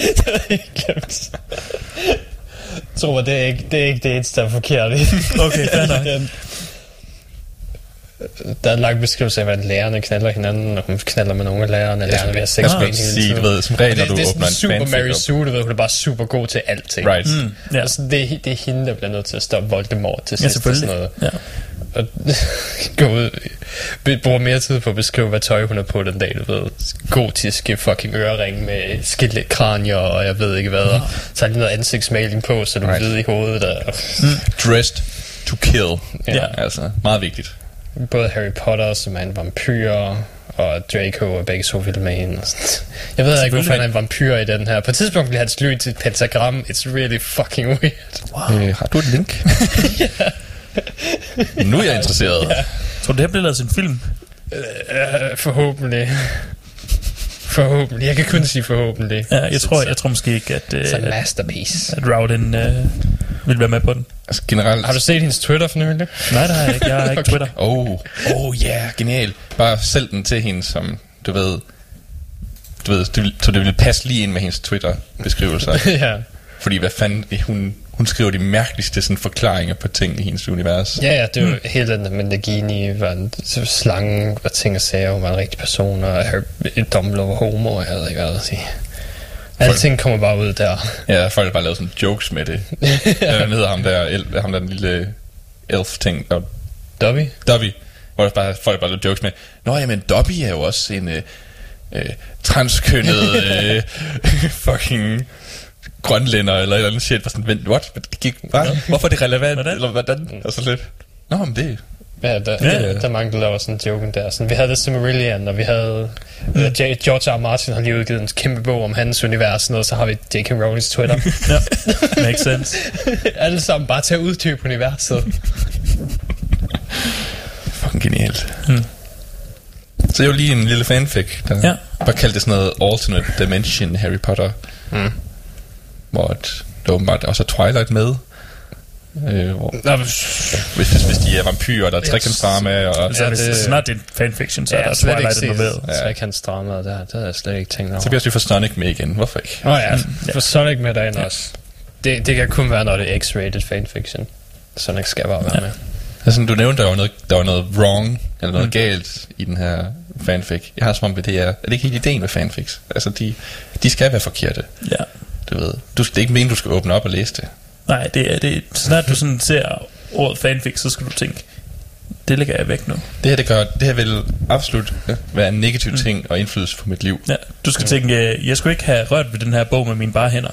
det ikke glemt. Jeg tror, det er ikke det, er ikke det eneste, der er forkert i. Okay, fair nok. Den- Der er en lang beskrivelse af, hvordan lærerne knaller hinanden, og hun knaller med nogle af lærerne, og lærerne vil have sex med hende hele Sige, tiden. du ved, som regel, når det, du det er åbner sådan en super Mary fanfic op. Sue, du ved, hun er bare super god til alting. Right. Mm, ja. Altså, det, er, det er hende, der bliver nødt til at stoppe Voldemort til sidst. og sådan selvfølgelig. noget. Ja. Og gå ud, bruger mere tid på at beskrive, hvad tøj hun har på den dag, du ved. Gotiske fucking ørering med skillet kranier, og jeg ved ikke hvad. Og så har lige noget ansigtsmaling på, så du Right. ved i hovedet. Og, Dressed to kill. Ja. Altså, meget vigtigt. både Harry Potter, som er en vampyr, og Draco er begge to vilde med hende. og. Jeg ved ikke, hvorfor han er en vampyr i den her. På et tidspunkt bliver hans lyn til et pentagram. It's really fucking weird. Wow. Øh, har du et link? nu er jeg interesseret. Ja. Tror du, det her bliver lavet til en film? Uh, forhåbentlig. Forhåbentlig. Jeg kan kun sige forhåbentlig. Ja, jeg tror, jeg tror måske ikke, at, It's a uh, at, masterpiece. at Rowden uh, vil være med på den. Altså generelt... Har du set hendes Twitter for nylig? Nej, det har jeg ikke. Jeg har ikke Twitter. Oh, oh ja, yeah, genial. Bare sælg den til hende, som du ved... Du ved, det vil, så det vil passe lige ind med hendes Twitter-beskrivelser. ja. Fordi hvad fanden, hun, hun skriver de mærkeligste sådan, forklaringer på ting i hendes univers. Ja, ja, det var mm. hele den Nagini, var en slange, var ting og sager, hun var en rigtig person, og Harry- Dumbledore var homo, og jeg ved ikke hvad at sige. Alting kommer bare ud der. Ja, folk har bare lavet sådan jokes med det. ja. Hvad hedder ham der, el, ham der den lille elf-ting, der Dobby? Dobby, hvor der bare, folk bare lavede jokes med, Nå jamen, Dobby er jo også en øh, øh, transkønnet øh, fucking grønlænder eller eller andet shit. Bare sådan, vent, what? Det gik? Hvorfor er det relevant? Hvordan? Eller hvordan? Og så lidt, Nå, men det Ja, der, Ja, ja, ja. ja. der er laver sådan en joke der. Sådan, vi havde The Silmarillion, og vi havde... Mm. Uh, George R. R. Martin har lige udgivet en kæmpe bog om hans univers, og så har vi J.K. Rowlings Twitter. Ja, makes sense. Alle sammen bare til at uddybe universet. fucking genialt. Hmm. Så det var lige en lille fanfic, der Ja. bare kaldte det sådan noget alternate dimension Harry Potter. Mm. Hvor at, der åbenbart også er Twilight med. Øh, hvor, Nå, hvis, hvis, hvis de er vampyrer, der er trekantsdrama, og Så Ja, det- er snart det er en fanfiction, så ja, er der Twilight involveret. ja. trekantsdrama, der, det havde jeg slet ikke tænkt over. så bliver vi får Sonic med igen. Hvorfor ikke? Åh oh, ja, for Sonic med derinde ja. også. Det, det kan kun være, når det er X-rated fanfiction. Sonic skal bare være ja. med. Altså, du nævnte, der var noget, der var noget wrong, eller noget mm. galt i den her fanfic. Jeg har som om, det er, er det ikke helt ideen med fanfics? Altså, de, de skal være forkerte, Ja. Du ved. Du, det er ikke meningen, du skal åbne op og læse det. Nej, det er, det så snart du sådan ser ordet fanfic, så skal du tænke, det lægger jeg væk nu. Det her, det gør, det her vil absolut være en negativ ting og indflydelse på mit liv. Ja, du skal tænke, øh, jeg skulle ikke have rørt ved den her bog med mine bare hænder.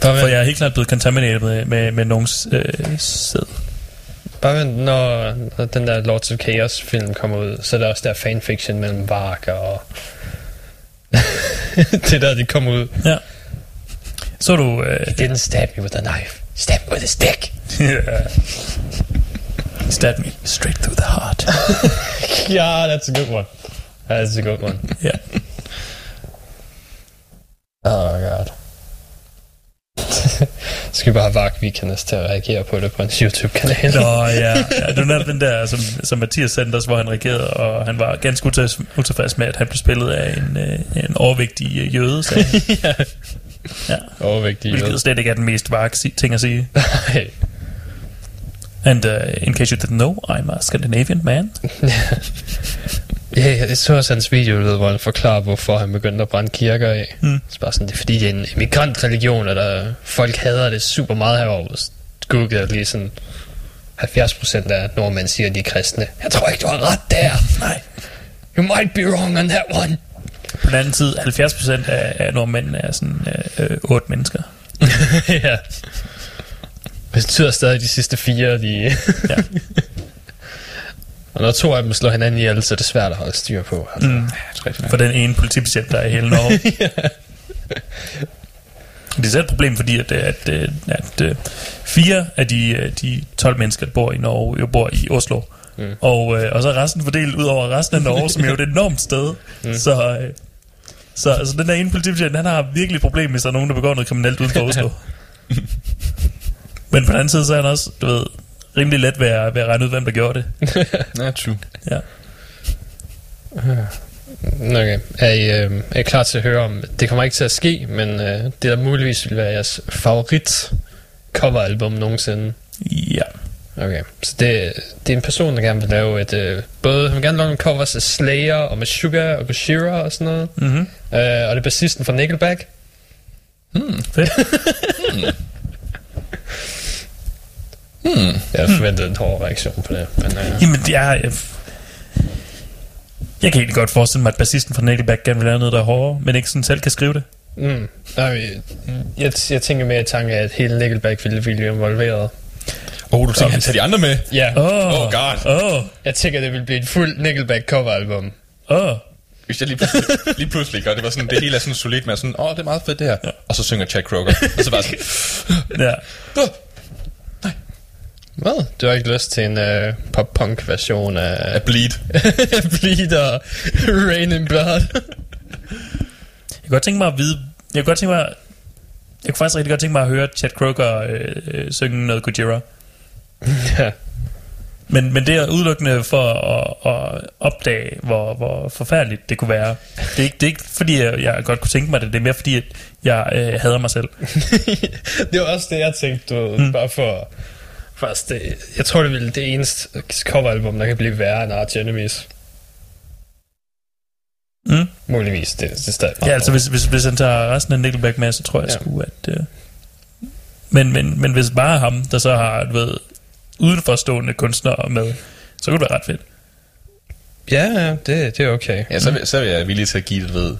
Bare For jeg er helt klart blevet contaminated med, med, med nogens øh, sæd. bare vent når, når den der Lords of Chaos film kommer ud, så er der også der fanfiction mellem Vark og... det der, de kommer ud. Ja. Så du... Øh, He didn't stab me with a knife. Stab me with a stick. Stab me straight through the heart. yeah, that's a good one. That's a good one. ja. Oh god. Så skal vi bare have Vark Weekenders til at reagere på det på en YouTube-kanal. Nå ja, ja, du nævnte den der, som, som Mathias sendte os, hvor han reagerede, og han var ganske utilfreds, med, at han blev spillet af en, øh, en overvægtig øh, jøde, sagde han. ja. Ja. Overvægtige hvilket slet ikke er den mest si- ting at sige. Nej. And uh, in case you didn't know, I'm a Scandinavian man. Ja, jeg så også hans video, ved, hvor han forklarer, hvorfor han begyndte at brænde kirker af. Mm. Så bare sådan, det er fordi, det er en emigrant-religion, og der, folk hader det super meget herovre. Google er lige sådan, 70% af nordmænd siger, at de er kristne. Jeg tror ikke, du har ret der. Nej. You might be wrong on that one. På den anden side, 70% af, af nordmændene er sådan øh, øh, otte mennesker. ja. Det betyder stadig, de sidste fire, de... Ja. og når to af dem slår hinanden ihjel, så er det svært at holde styr på. Altså. Mm. Ja. For den ene politibetjent, der er i hele Norge. Det er så et problem, fordi at, at, at, at, at fire af de, øh, de 12 mennesker, der bor i Norge, jo bor i Oslo. Mm. Og, øh, og så er resten fordelt ud over resten af Norge, som er jo et enormt sted. Mm. Så, øh, så altså, den der ene politibetjent, han har virkelig et problem, hvis der er nogen, der begår noget kriminelt uden for Oslo. Men på den anden side, så er han også, du ved, rimelig let ved at, ved at regne ud, hvem der gjorde det. Ja, true. Ja. Okay. Er I, øh, er I klar til at høre om... Det kommer ikke til at ske, men øh, det der muligvis vil være jeres favorit coveralbum nogensinde. Ja. Okay. Så det, det er en person, der gerne vil lave et... Øh, både, han vil gerne lave nogle covers af Slayer og med Sugar og Gojira og sådan noget. Mm-hmm. Øh, og det er bassisten fra Nickelback. Hmm, fedt. Hmm. Jeg forventede en hård reaktion på det. Men, uh, Jamen, er... Jeg, jeg kan egentlig godt forestille mig, at bassisten fra Nickelback gerne vil lave noget, der er hårdere, men ikke sådan selv kan skrive det. mm, nej, jeg, jeg tænker mere i tanke af, at hele Nickelback ville blive involveret. Åh, oh, du tænker, han tager de andre med? Ja, Åh, Oh god. Åh, oh, jeg tænker, det vil blive et fuldt Nickelback coveralbum. åh. Oh. Hvis jeg lige pludselig, lige pludselig gør det, var sådan, det hele er sådan solidt med sådan, åh, oh, det er meget fedt det her. Og så synger Chad Kroger. Og så bare sådan, Ja. Hvad? Du har ikke lyst til en uh, pop-punk version af a bleed. Bleed og Rain in Blood? Jeg kunne godt tænke mig at vide... Jeg kunne godt tænke mig... Jeg kunne faktisk rigtig godt tænke mig at høre Chad Kroger øh, øh, synge noget Gojira. ja. Men, men det er udelukkende for at, at opdage, hvor, hvor forfærdeligt det kunne være. Det er ikke, det er ikke fordi, jeg, jeg godt kunne tænke mig det. Det er mere fordi, at jeg øh, hader mig selv. det var også det, jeg tænkte, du, mm. bare for... Først, det, jeg tror, det ville det eneste coveralbum, der kan blive værre end Arch Enemies. Mm. Muligvis, det, det er stadig Ja, altså hvis, hvis, hvis han tager resten af Nickelback med, så tror jeg Ja. sgu, at... Øh, men, men, men hvis bare ham, der så har, du ved, udenforstående kunstnere med, så kunne det være ret fedt. Ja, ja, det, det er okay. Ja, så, vil, så er jeg villig til at give det, ved,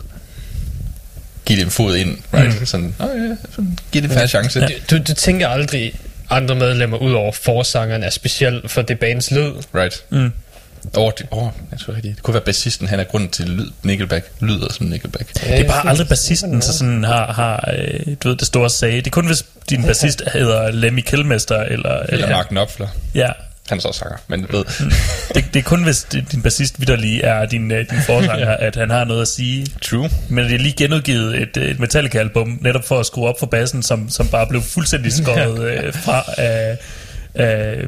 give det en fod ind, right? Mm. Sådan, åh ja, sådan, give det en færre chance. Ja. Du, du tænker aldrig andre medlemmer ud over forsangeren er specielt for det bands lyd. Right. Mm. Åh, det, åh, jeg tror rigtigt. Det kunne være bassisten, han er grunden til lyd, Nickelback lyder som Nickelback. Det er bare aldrig bassisten, så sådan har, har øh, du ved, det store sag. Det er kun, hvis din bassist hedder Lemmy Kilmister, eller... Eller Mark Knopfler. Ja, Han er så også sanger, men ved, det, det er kun, hvis din bassist vidderlig er din, øh, din forsanger, at han har noget at sige. true. Men det er lige genudgivet et, et Metallica-album, netop for at skrue op for bassen, som, som bare blev fuldstændig skåret øh, fra af, af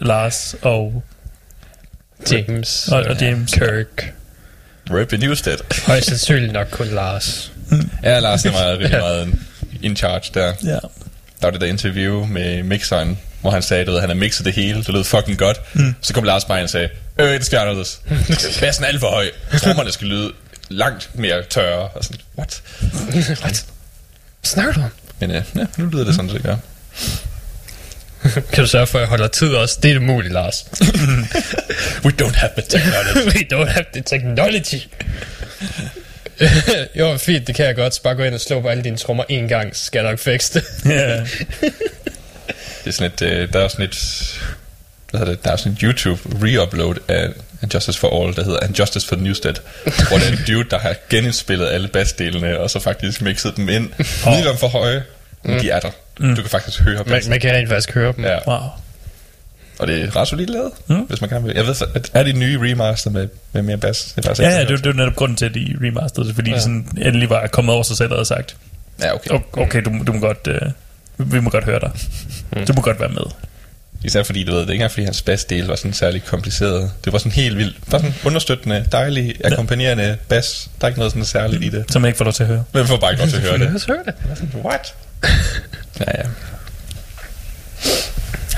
Lars og, James. og, og James. Kirk. Rip in Newstead. Højst sandsynligt nok kun Lars. Ja, Lars er meget, rigtig meget in charge der. Ja. Der var det der interview med mixeren, hvor han sagde, at han har mixet det hele, det lød fucking godt. Mm. Så kom Lars bare ind og sagde, øh, det skal anderledes. Bassen er alt for høj. Trommerne skal lyde langt mere tørre. Og sådan, what? what? Snakker du om? Men ja, ja, nu lyder det sådan, det gør. Kan du sørge for, at jeg holder tid også? Det er det muligt, Lars. We don't have the technology. We don't have the technology. jo, fint, det kan jeg godt. Så bare gå ind og slå på alle dine trommer en gang, så skal jeg nok fikse det. ja. Det er sådan et, øh, der er sådan et, hvad hedder det, der er sådan et YouTube re-upload af Justice for All, der hedder And Justice for Newstead, hvor det er en dude, der har genindspillet alle bassdelene, og så faktisk mixet dem ind. Midlerne for høje, men de er der. Du kan faktisk høre Man, bassen. man kan rent faktisk høre dem. Ja, Wow. og det er ret solidt lavet, Mm. hvis man kan vil. Jeg ved, at er det nye remaster med, med mere bass? Det er faktisk Ja, ja, det, det var netop grunden til, at de remasterede det, fordi ja. De sådan endelig var kommet over sig selv og havde sagt, Ja, okay. "O- okay, du, du må godt, øh, vi må godt høre dig. Du må godt være med. Især fordi, du ved, det er ikke engang fordi hans bassdel var sådan særlig kompliceret. Det var sådan helt vildt. Bare sådan understøttende, dejlig, akkompagnerende bass. Der er ikke noget sådan særligt i det. Som jeg ikke får lov til at høre. Men man får bare ikke lov til at høre det. Os høre det. What? Ja, ja.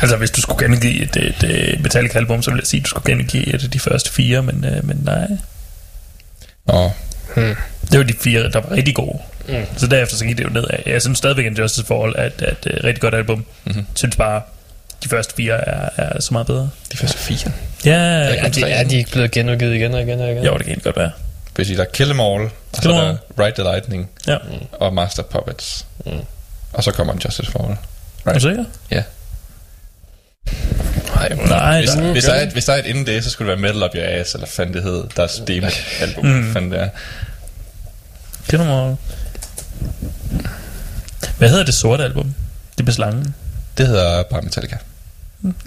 Altså, hvis du skulle gengive et, et, et Metallica-album, så ville jeg sige, at du skulle gengive et af de første fire, men, øh, men nej. Og Det var de fire, der var rigtig gode. Mm. Så derefter så gik det jo nedad. Jeg synes stadigvæk, at Justice for All er et, er et, øh, rigtig godt album. Mm-hmm. synes bare, de første fire er, er så meget bedre. de første fire. Ja, Ja, ja de, er de ikke blevet genudgivet igen og igen og igen? jo, det kan helt godt være. Hvis I der er Kill Em All, og så Kill er der. Ride the Lightning Ja, og Master Puppets. Mm. Og så kommer en Justice for All. er du sikker? Ja. Nej, Nej, Hvis, der, hvis, der er et, hvis der er et inden det, så skulle det være Metal Up Your Ass, eller fanden det hed, deres demo-album. Mm. Fanden det er. 'Em all. Hvad hedder det sorte album? Det med slangen. Det hedder bare Metallica.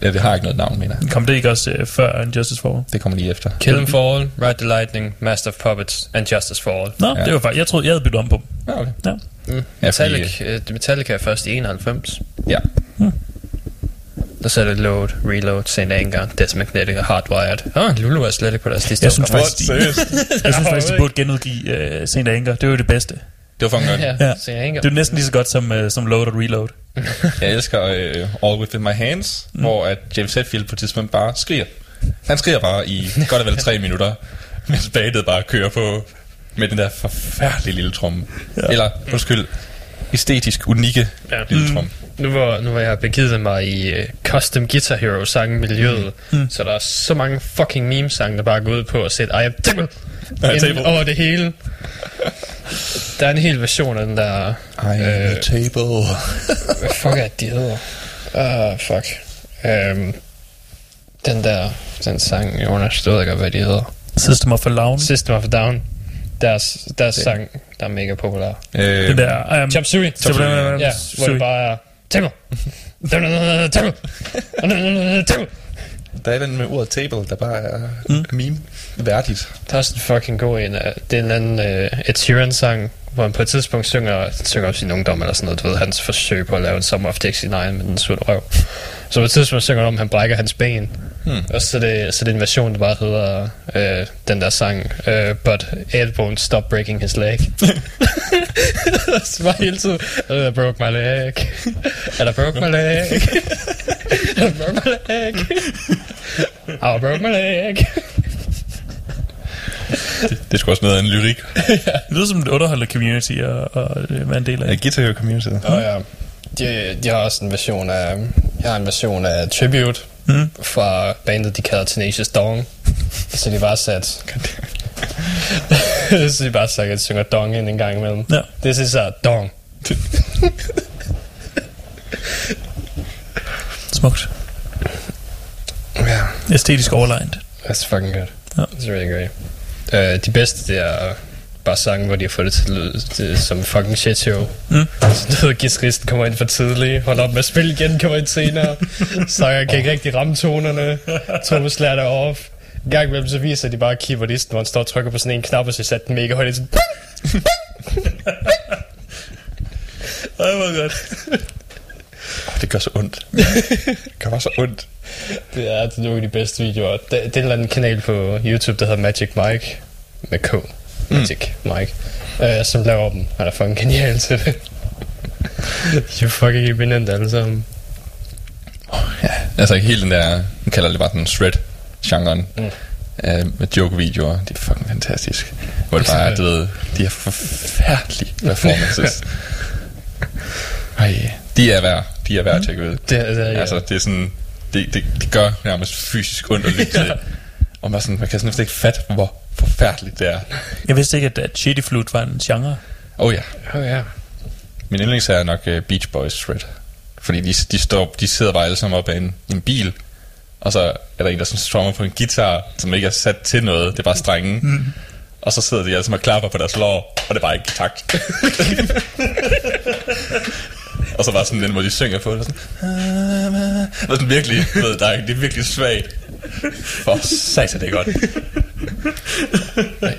Ja, det har ikke noget navn, mener jeg. Kom det ikke også øh, før en Justice for All? Det kommer lige efter. Kill Them For All, Ride the Lightning, Master of Puppets and Justice for All. Nå, Ja. det var faktisk, jeg troede, jeg havde byttet om på dem. Ja, okay. Ja. Mm. Ja, Metallica, øh, Metallica er først i 91. Ja. Der så er det Load, Reload, St. Anger, Death Magnetic og Hardwired. Åh, oh, Lulu er slet ikke på deres liste. Jeg synes faktisk, de, jeg synes faktisk, de burde genudgive uh, Saint Anger. Det var jo det bedste. Det var fucking godt. Ja, Ja. St. Anger. Det er næsten lige så godt som, uh, som Load og Reload. Jeg elsker uh, All Within My Hands, mm. hvor at James Hetfield på et tidspunkt bare skriger. Han skriger bare i godt og vel tre minutter, mens bandet bare kører på med den der forfærdelige lille tromme. Ja. Eller, undskyld, æstetisk unikke Ja. lille trum. Nu hvor, nu hvor jeg har begivet mig i uh, Custom Guitar Hero sangen miljøet, mm. så der er så mange fucking meme-sange, der bare går ud på at sætte I am table Ja, ind table. over det hele. Der er en hel version af den der... I am Øh. a table. Hvad fuck er det, de hedder? Ah, fuck. Um, den der... Den sang, jeg understod ikke, hvad de hedder. System of a Down. System of a Down. Deres, deres sang, der er mega populær. Øh, Den der... Um, Chop Suey. Chop Suey. Ja, hvor det bare er... Table! Table! Table! der er den med ordet table, der bare er mm. meme værdigt. Der er også en fucking god en af, det er en anden uh, Ed Sheeran-sang, hvor han på et tidspunkt synger, synger om sin ungdom eller sådan noget, du ved, hans forsøg på at lave en Summer of 69 med den surt røv. Så på et tidspunkt synger han om, at han brækker hans ben. Hmm. Og så er, det, så er det en version, der bare hedder uh, den der sang, uh, But Ed won't stop breaking his leg. så bare hele tiden, I broke my leg. And I broke my leg. And I broke my leg. I broke my leg. Det er sgu også noget af en lyrik. Det lyder som et underholdet community og, og øh, være en del af. Ja, Guitar Community. Åh oh, ja. De, de har også en version af... Jeg har en version af Tribute Mm. fra bandet, de kalder Tenacious Dong. Så de bare sat... så de bare sagt, at de synger Dong ind en gang imellem. Ja. This is a Dong. Smukt. Ja. Æstetisk overlegnet. That's fucking good. Ja. It's really great. Uh, de bedste, det er bare sange, hvor de har fået det til at lyde det, som fucking shit show. Mm. Så du ved, guitaristen kommer ind for tidligt, holder op med at spille igen, kommer ind senere. Sanger kan ikke rigtig ramme tonerne, trommeslager er off. En gang imellem så viser de bare keyboardisten, hvor han står og trykker på sådan en knap, og så sætter den mega højt. Sådan, Ej, hvor godt. Det gør så ondt. det gør bare så ondt. det er nogle af de bedste videoer. Det, det er en eller anden kanal på YouTube, der hedder Magic Mike. Med K. Magic mm. Mike. Uh, som laver dem. Han er fucking genial til det. De er fucking eminent alle sammen. Ja, altså hele den der, man kalder det bare den shred-genren. Mm. Øh, med joke-videoer, det er fucking fantastisk. Hvor det bare er, du ved, de er forfærdelige performances. Ej, de er værd, de er værd at tjekke ud. Det, er- det, ja. Altså, det er sådan, det, det, det gør nærmest fysisk ondt at lytte til. Og man, sådan, man kan sådan ikke fatte, hvor forfærdeligt det er. Jeg vidste ikke, at, at shitty flute var en genre. Oh ja, Oh, ja. min yndlings er nok uh, Beach Boys Shred. Fordi de, de, står, de sidder bare alle sammen op af en, en bil, og så er der en, der sådan strummer på en guitar, som ikke er sat til noget, det er bare strenge. Mm. Og så sidder de alle sammen og klapper på deres lår, og det er bare ikke i takt. og så bare sådan den, hvor de synger på det, og sådan, og sådan virkelig, ved, der er, det er virkelig svagt. For det er godt.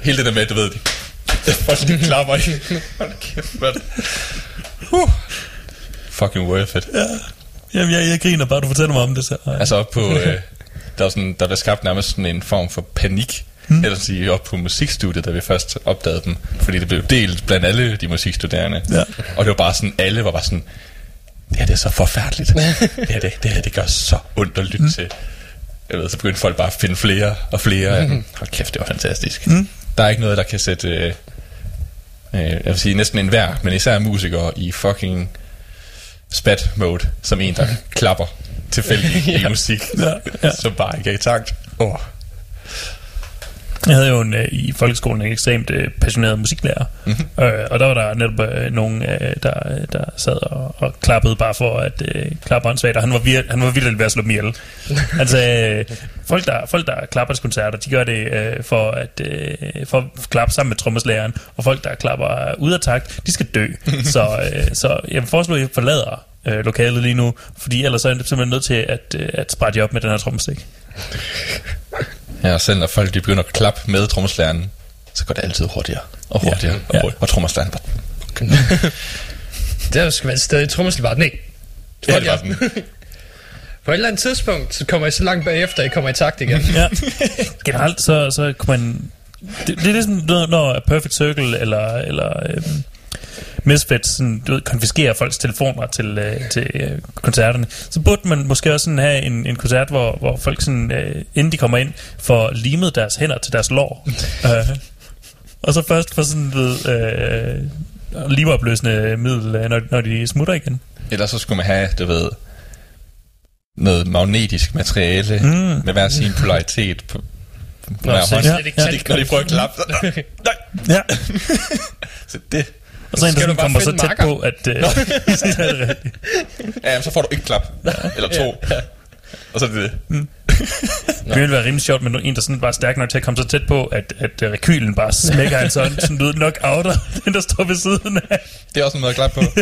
Hele det der med, du ved, de, folk de klapper i. Hold kæft, mand. Uh. Fucking worth it. Jamen, jeg, jeg griner bare, du fortæller mig om det. Så. Ej. Altså op på, øh, der, var sådan, der blev skabt nærmest sådan en form for panik, hmm. eller sige op på musikstudiet, da vi først opdagede dem, fordi det blev delt blandt alle de musikstuderende. Ja. Og det var bare sådan, alle var bare sådan, det her det er så forfærdeligt. det, her, det, det her det gør så ondt at lytte mm. til. Jeg ved, så begyndte folk bare at finde flere og flere af dem. Hold kæft, det var fantastisk. Mm. Der er ikke noget, der kan sætte, øh, øh, jeg vil sige næsten enhver, men især musikere i fucking spat mode, som en, der klapper tilfældigt i musik, Ja, ja. som bare ikke er i takt. Oh. Jeg havde jo en, øh, i folkeskolen en ekstremt øh, passioneret musiklærer, mm-hmm. øh, og der var der netop øh, nogen, øh, der, der sad og, og klappede bare for at øh, klappe åndssvagt, og han var, vir- han var virkelig ved at slå dem ihjel. Han sagde, øh, folk der, folk der klapper til koncerter, de gør det øh, for at øh, for at klappe sammen med trommeslageren, og folk der klapper ud af takt, de skal dø. så, øh, så jeg foreslår, at I forlader øh, lokalet lige nu, fordi ellers så er jeg simpelthen nødt til at, øh, at sprætte jer op med den her trommestik. Ja, og selv når folk de begynder at klappe med trommeslageren, så går det altid hurtigere og hurtigere Ja. og Ja. hurtigere. Og trommeslageren bare... Der skal være et sted i trommeslaget bare, nej. Ja, det var sådan, På et eller andet tidspunkt, så kommer I så langt bagefter, I kommer i takt igen. Ja. Generelt så, så kunne man... Det, det er ligesom, når, når Perfect Circle eller, eller øhm, Misfits sådan, du ved, konfiskerer folks telefoner til, øh, til øh, koncerterne, så burde man måske også sådan have en, en koncert, hvor, hvor folk, sådan, øh, inden de kommer ind, får limet deres hænder til deres lår. øh, og så først får sådan, ved, øh, liveopløsende middel, øh, når, når de smutter igen. Ellers så skulle man have, du ved, noget magnetisk materiale Mm. med hver sin polaritet på, på Nå, hver så hånd. Ja, når de prøver at klappe. Nej, Ja. så det. Og så en, der Skal du sådan bare kommer så tæt marker? på, at... Øh, så er. Ja, jamen, så får du ikke klap. Eller to. Og så er det det. Det ville være rimelig sjovt med en, der sådan var stærk nok til at komme så tæt på, at, at øh, rekylen bare smækker hans hånd, sådan du ved, knock-outer, den der står ved siden af. Det er også en måde at klappe på.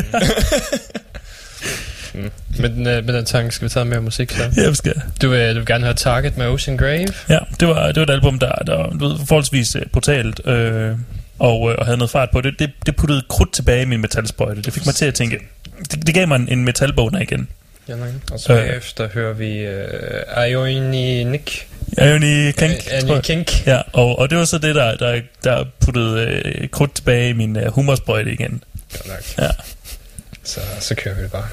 Med den, øh, med den tanke skal vi tage mere musik, så. Ja, skal jeg. Du, øh, du vil gerne høre Target med Ocean Grave? Ja, det var, det var et album, der, der var du ved, forholdsvis øh, brutalt øh, og, øh, og havde noget fart på. Det, det, det puttede krudt tilbage i min metalsprøjte. Det fik mig til at tænke, det, det gav mig en, en metalbogner igen. Ja, nej. Og så Øh. bagefter hører vi øh, Ioni Nick. Ioni Kink, Ioni. Kink. Ja, og, og det var så det, der, der, der puttede øh, krudt tilbage i min øh, humorsprøjte igen. Godt nok. Ja. Så, så kører vi det bare.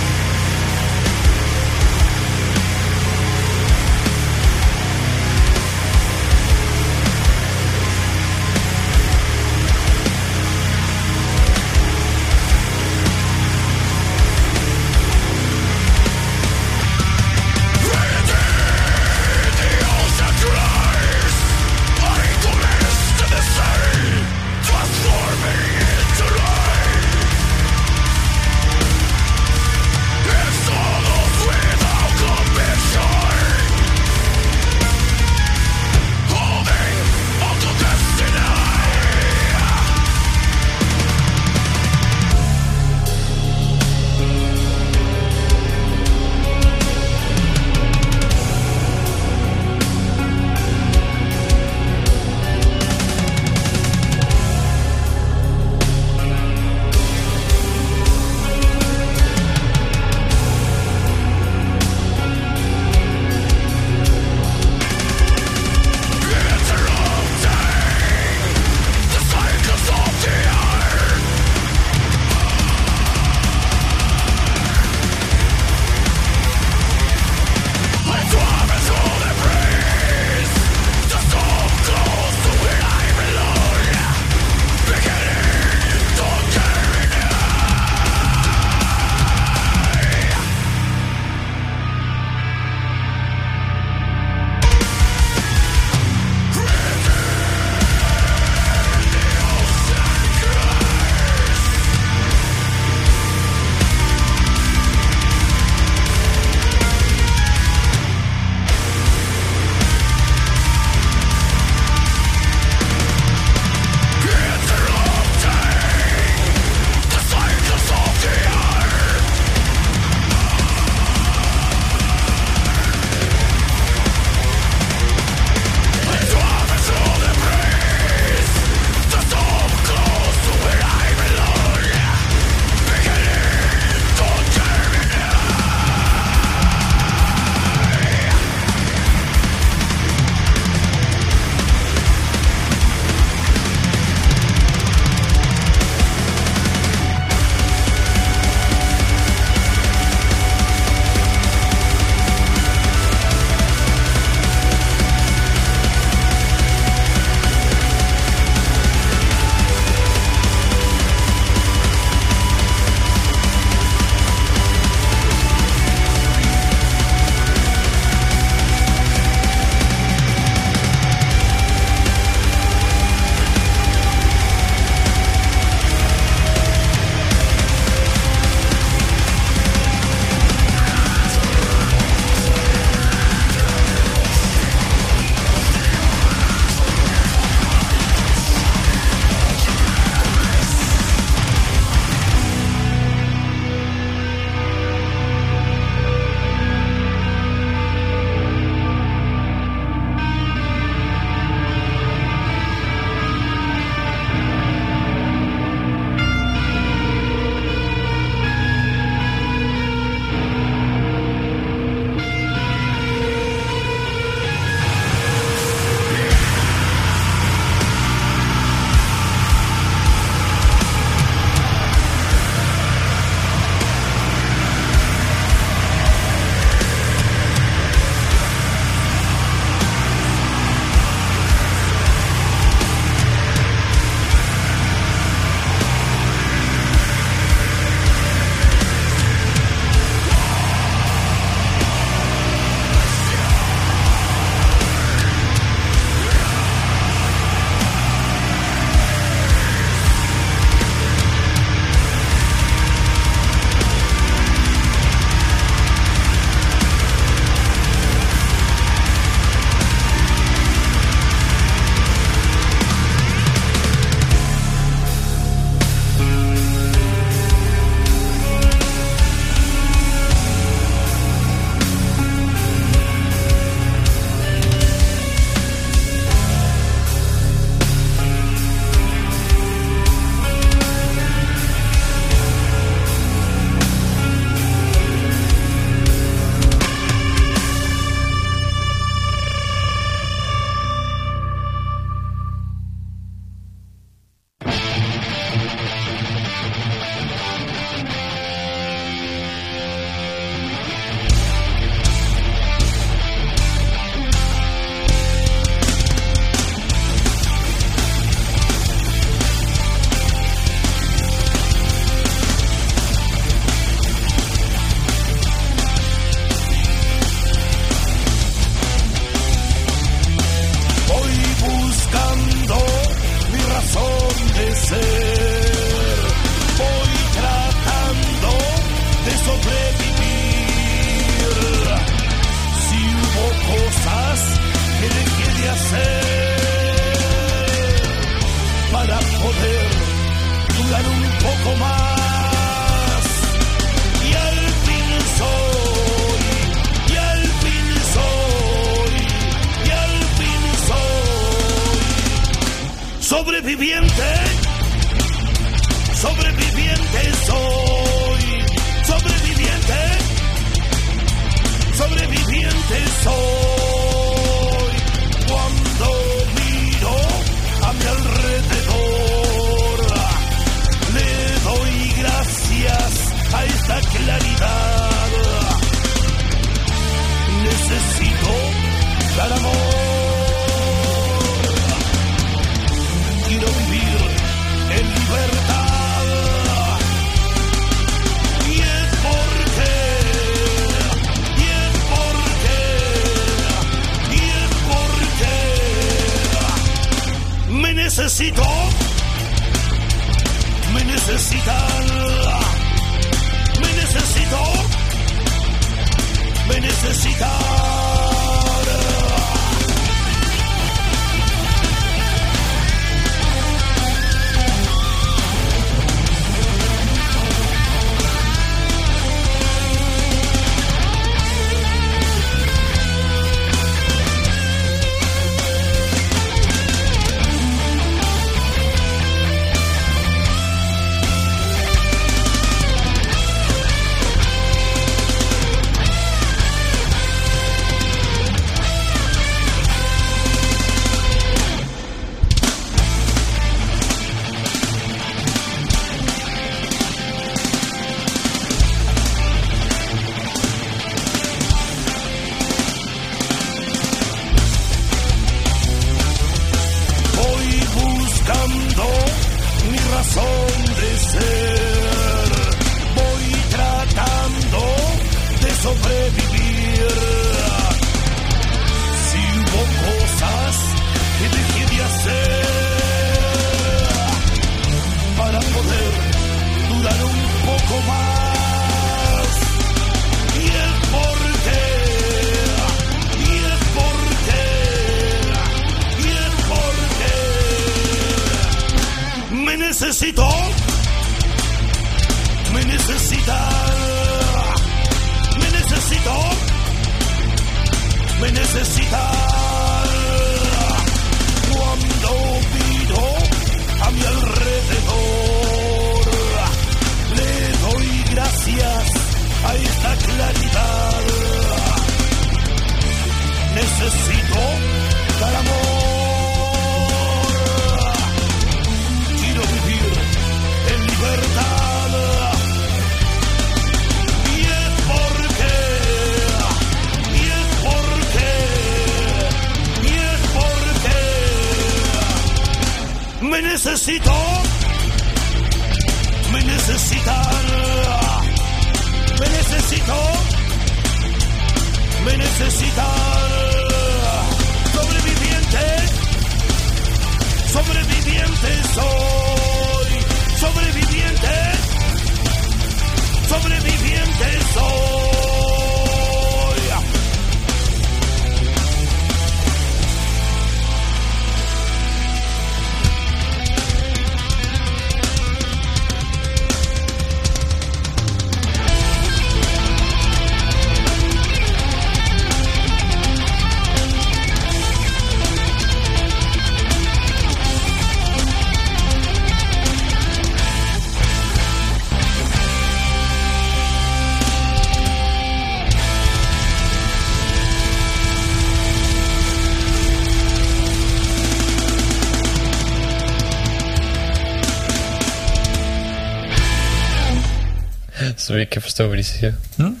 Forstå, hvad de siger. Mm.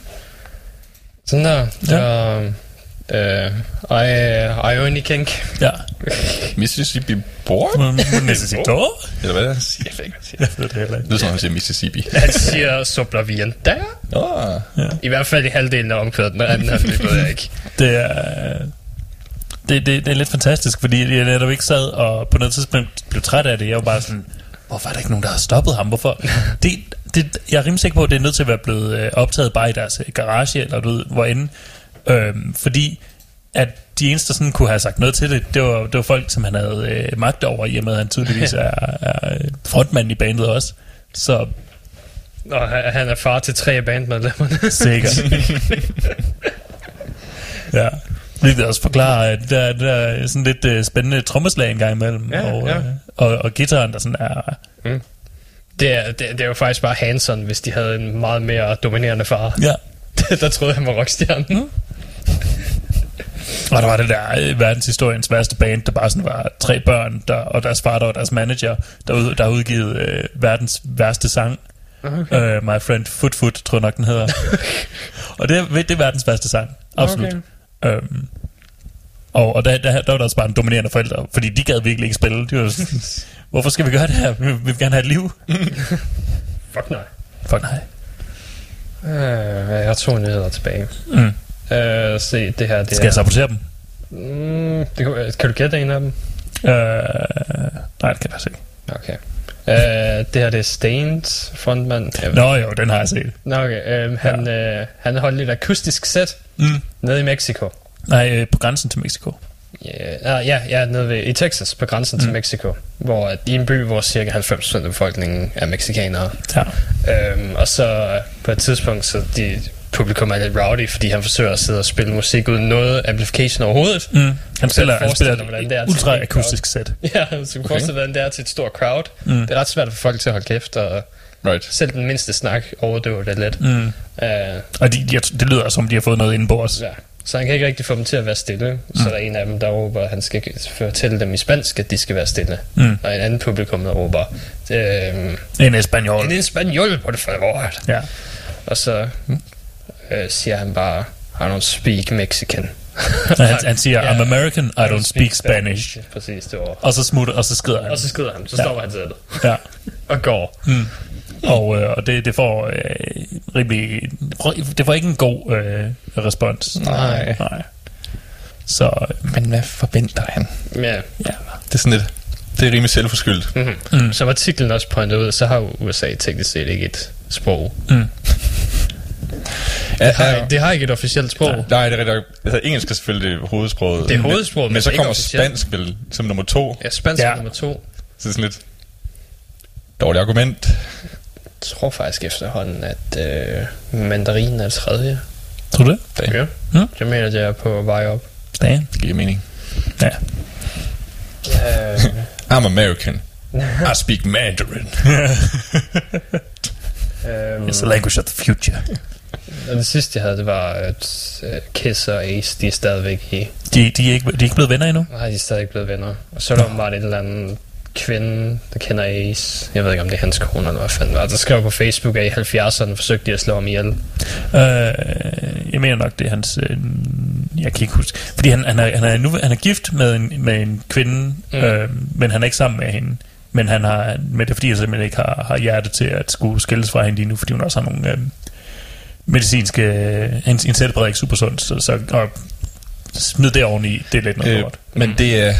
Sådan der. Ja. Uh, I, I only can... Ja. Mississippi Board? Necessitor? Eller hvad er det, han siger? Jeg ved ikke, hvad han siger. Jeg ved det heller ikke. Det er sådan, han siger Mississippi. Han siger soplavienta. Nå, I hvert fald i halvdelen af omkvædet. Den anden halvdel ved jeg ikke. Det er... Det, det, det er lidt fantastisk, fordi jeg netop ikke sad og på noget tidspunkt blev træt af det. Jeg var bare sådan, hvorfor er der ikke nogen, der har stoppet ham? Hvorfor? Det, det, jeg er rimelig sikker på, at det er nødt til at være blevet øh, optaget bare i deres øh, garage, eller du ved, hvorinde. Øhm, fordi at de eneste, der sådan kunne have sagt noget til det, det var, det var folk, som han havde øh, magt over, i og med, at han tydeligvis er, er øh, frontmand i bandet også. Så Og han er far til tre af bandmedlemmerne. sikkert. ja. Hvilket også forklarer, at der, der er sådan lidt uh, spændende trommeslag en gang imellem. Ja, og, ja. øh, og, og gitaren, der sådan er... Det er, det, det er jo faktisk bare Hanson, hvis de havde en meget mere dominerende far. Ja. der troede han var rockstjernen. Og der var det der øh, verdenshistoriens værste band, der bare sådan var tre børn, der, og deres far, der var deres manager, der, ud, der har udgivet øh, verdens værste sang. Okay. Uh, My Friend Foot Foot, tror jeg nok, den hedder. og det, er- det er verdens værste sang. Absolut. Okay. Um, og, og der, der, der var der også bare en dominerende forældre, fordi de gad virkelig ikke spille. De var sådan, Hvorfor skal vi gøre det her? Vi, vi vil gerne have et liv. Fuck nej. Fuck nej. Uh, jeg har to nyheder tilbage. Mm. Uh, se, det her, det Skal jeg er... sabotere dem? Mm, det kan, kan du gætte en af dem? Uh, nej, det kan jeg faktisk ikke. Okay. Uh, det her, det er Stains frontmand. Jeg Nå jo, den har jeg set. Nå, okay. Uh, han, ja. uh, han holdt et akustisk sæt Mm. nede i Mexico. Nej, øh, på grænsen til Mexico. Ja, ja, ja nede ved, i Texas, på grænsen mm. til Mexico. Hvor i en by, hvor cirka 90% af befolkningen er mexikanere. Ja. Øhm, og så på et tidspunkt, så de, publikum er lidt rowdy, fordi han forsøger at sidde og spille musik uden noget amplification overhovedet. Mm. Han spiller, han spiller hvordan det er ultra en akustisk sæt. Ja, så du kan okay. forestille hvordan det er til et stort crowd. Mm. Det er ret svært for folk til at holde kæft, og Right. selv den mindste snak overdøver det lidt. Mm. Uh, Og de, de, det lyder som, de har fået noget indenbords. ja. Så han kan ikke rigtig få dem til at være stille. Mm. Så er der en af dem, der råber, at han skal fortælle dem i spansk, at de skal være stille. Mm. Og en anden publikum, der råber, øhm, En espanol. en espanol på det favor. Ja. Og så øh, siger han bare, I don't speak Mexican. Han, han siger. I'm American, I don't speak Spanish. Præcis, det var. Og så smutter, og så skrider han. Og så skrider han, så Ja. står han sættet Ja. og går. Mm. Og, øh, og det, det får øh, rimelig... Det får ikke en god øh, respons. Nej. Nej. Så, Men hvad forventer han? Ja. ja. Det er sådan lidt... Det er rimelig selvforskyldt. Mm-hmm. Mm. Som artiklen også pointer ud, så har USA teknisk set ikke et sprog. Mm. Det har, det har ikke et officielt sprog. Nej, det er rigtigt. Altså, engelsk er selvfølgelig hovedsproget. Det er hovedsproget, Men, men så er kommer spansk vel som nummer to. Ja, spansk ja. nummer to. Så det er sådan lidt... Dårligt argument. Jeg tror faktisk efterhånden, at øh, mandarin er tredje. Tror du det? Ja. Mm. Jeg mener, det er på vej op. Damn. Det giver mening. Ja. Øh, I'm American. I speak Mandarin. øhm, It's the language of the future. og det sidste, jeg havde, det var, at øh, Kiss og Ace, de er stadigvæk i. De, de, er ikke, de er ikke blevet venner endnu? Nej, de er stadig ikke blevet venner. Og så er der bare et eller andet kvinde, der kender Ace. Jeg ved ikke, om det er hans kone, eller hvad fanden var. Der skrev på Facebook, at i 70'erne forsøgte de at slå ham ihjel. Øh, jeg mener nok, det er hans... Øh, jeg kan ikke huske. Fordi han, han, er, han, er, nu, han er gift med en, med en kvinde, mm. øh, men han er ikke sammen med hende. Men han har, med det er fordi, han simpelthen ikke har, har hjerte til at skulle skilles fra hende lige nu, fordi hun også har nogle øh, medicinske... Øh, hendes hendes helbred er ikke super sundt, så, så og smid det oveni, det er lidt noget Øh, øh, lort. men det er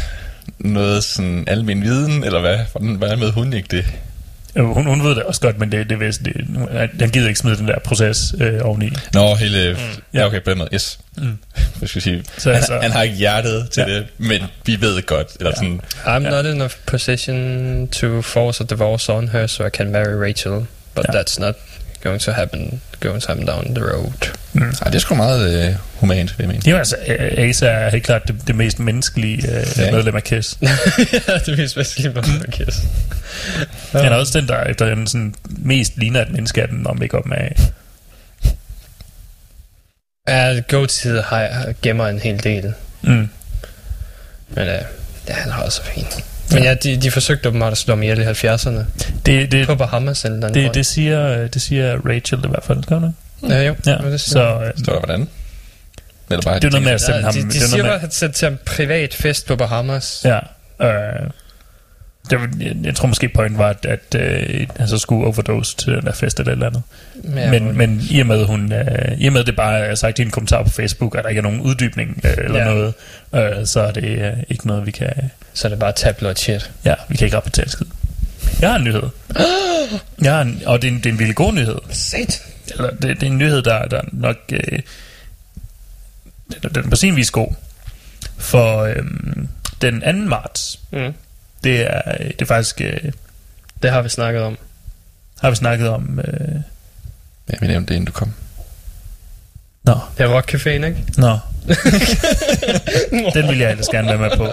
noget sådan almen viden, eller hvad? Hvordan, hvordan med hun ikke det? Øh, hun, hun ved det også godt, men det, det, det, det han gider ikke smide den der proces øh, oveni. Nå, hele... Mm. Ja, okay, på den måde. Yes. Mm. Jeg skal sige, Så så, han, altså- han har ikke hjertet til Ja. ja. det, men vi ved godt. Eller ja. sådan, I'm Ja. not in a position to force a divorce on her, so I can marry Rachel. But Ja. that's not going to happen, going to happen down the road. Mm. ej, det er sgu meget øh, humant, vil jeg mene. Det er jo altså, øh, Ace er helt klart det, det mest menneskelige øh, Ja. medlem af Kiss. ja, det mest vanskeligt med at Kiss. Han er også den, der efter den sådan, mest ligner et menneske af dem, om ikke op med af. Ja, GoTid gemmer en hel del. Mm. Men uh, ja, han har også fint. Men ja, de, de forsøgte åbenbart at slå ham ihjel i 70'erne. Det, det, På Bahamas eller den det, det, siger, det siger Rachel i hvert fald, gør det? Ja, jo. Ja, det siger så øh, Står der hvordan? Eller bare, det er noget med at sende ham... de, det de er siger noget bare, med, at sendte til en privat fest på Bahamas. Ja. Øh, det, jeg, jeg tror måske pointen var, at, at øh, han så skulle overdose til den der fest eller et eller andet. Ja, men, men i og med, hun, øh, i og med det bare er sagt i en kommentar på Facebook, at der ikke er nogen uddybning øh, eller Ja. noget, øh, så er det øh, ikke noget, vi kan... Så er det bare tabloid shit. Ja, vi kan ikke rapportere en skid. Jeg har en nyhed. Jeg har en, og det er, en, det er en virkelig god nyhed. Sat. Eller det, det er en nyhed, der, der nok... Øh, den, den er på sin vis god. For øhm, den 2. marts, Mm. Det er, det er faktisk... Øh, Det har vi snakket om. har vi snakket om... Øh, Ja, vi nævnte det, inden du kom. Nå, Det er rockcaféen, ikke? nå. Den vil jeg ellers gerne være med på.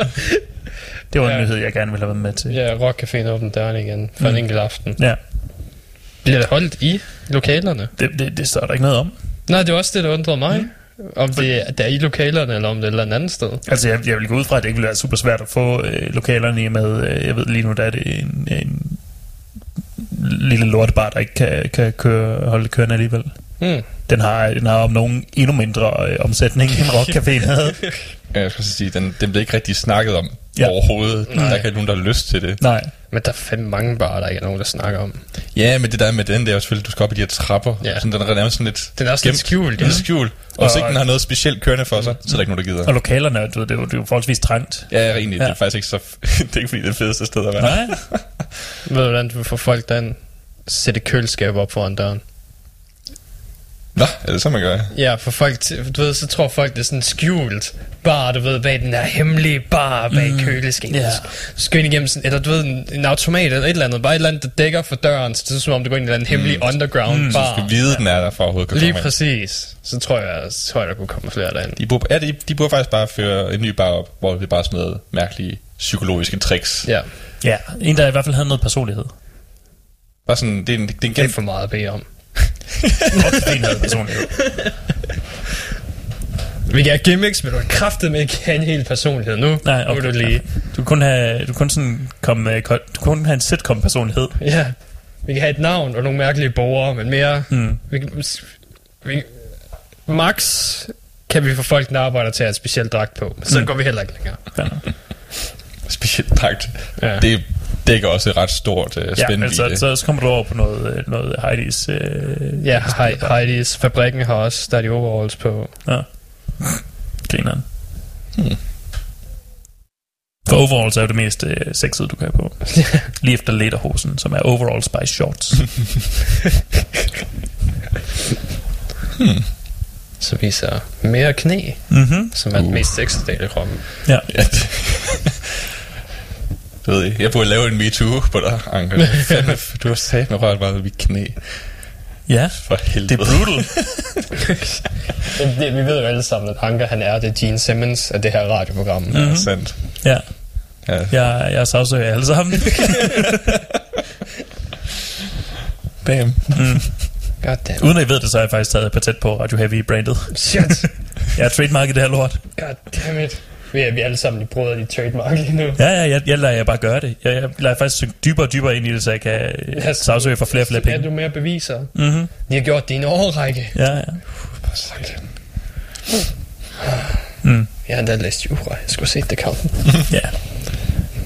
Det var en Ja. nyhed, jeg gerne ville have været med til. Ja, rockcaféen åbner dørene igen for mm. en enkelt aften. Ja, Bliver det holdt i lokalerne? det, det, det står der ikke noget om. Nej, det er også det, der undrede mig. Mm. Om det er, det er i lokalerne, eller om det er et eller andet sted. Altså, jeg, jeg vil gå ud fra, at det ikke vil være super svært at få øh, lokalerne i med, øh, jeg ved lige nu, der er det en, en lille lortebar, der ikke kan, kan køre, holde kørende alligevel. Mm. Den har, den har om nogen endnu mindre øh, omsætning, end rockcaféen havde. Ja, jeg skal sige, den, den bliver ikke rigtig snakket om Ja. overhovedet. Nej. Der er ikke nogen, der har lyst til det. Nej, Men der er fandme mange barer, der ikke er nogen, der snakker om. Ja, men det der med den der er jo selvfølgelig, du skal op i de her trapper. Ja. Sådan, den er nærmest sådan lidt Den er også lidt skjult, Den ja. er skjult. Og Og- hvis ikke den har noget specielt kørende for sig, så er der ikke nogen, der gider. og lokalerne, du, ved, det, er jo, det er jo forholdsvis trangt. Ja, egentlig, ja. Det er faktisk ikke så... det er ikke fordi, det er det fedeste sted at være. Nej, Ved du, hvordan du vil få folk derind? Sætte køleskab op foran døren. Nå, er det så, man gør? Ja, for folk, du ved, så tror folk, det er sådan skjult bar, du ved, bag den der hemmelige bar bag mm, køleskabet. ja. Så skal ind igennem sådan, eller du ved, en, en automat eller et eller andet, bare et eller andet, der dækker for døren, så det er som om, du går ind i en eller anden hemmelig underground Mm, bar. Du skal vide, den er der for overhovedet. Lige præcis. Så tror jeg, så tror jeg, der kunne komme flere derind. De burde, ja, de, de burde faktisk bare føre en ny bar op, hvor det bare smider mærkelige psykologiske tricks. Ja, ja, en der i hvert fald havde noget personlighed. Bare sådan, det er en, det er en det er for meget at bede om. Havde personlighed. Vi kan have gimmicks, men du har kraftet med ikke have en hel personlighed nu. Nej, Nu okay. er du lige. Du kan kun have, du kan kun sådan med- du kan kun have en sitcom-personlighed. Ja, vi kan have et navn og nogle mærkelige borgere, men mere... Mm. Vi, kan- vi, max kan vi få folk, der arbejder til at have et specielt dragt på. Men så Mm. går vi heller ikke længere. Ja. Specielt dragt. Ja. Det dækker også et ret stort uh, Ja, spænd men i så, så, kommer du over på noget, øh, noget Heidi's... Øh, Ja, Hei- Heidi's fabrikken har også, der er de overalls på. Ja. Grineren. For overalls er jo det mest øh, sexede, du kan have på. Lige efter lederhosen, som er overalls by shorts. Så viser mere knæ, mm-hmm. som er den mest sexede del i kroppen. Ja. Ja, det, ved ikke, jeg burde lave en MeToo på dig, Anker. Du har sat mig rørt meget ved mit knæ. Ja, For helvede. det er brutal. Det, vi ved jo alle sammen, at Anker han er det Gene Simmons af det her radioprogram. Mm. Ja, sandt. Ja, Ja. jeg, jeg sagsøger alle sammen. Bam. Goddamn. Uden at I ved det, så har jeg faktisk taget patent på Radio Heavy brandet. Shit. Jeg har trademarket det her lort. Goddammit. Vi er, vi er alle sammen i brødre i trademark lige nu. Ja, ja, jeg, jeg lader jer bare gøre det. Jeg, jeg lader faktisk synge dybere og dybere ind i det, så jeg kan Ja, ja, sagsøge for flere og flere Så er penge. du mere beviser. Mm-hmm. De har gjort det i en årrække. Ja, ja. Mm. Jeg har endda læst jura. Jeg skulle se det kom. Ja.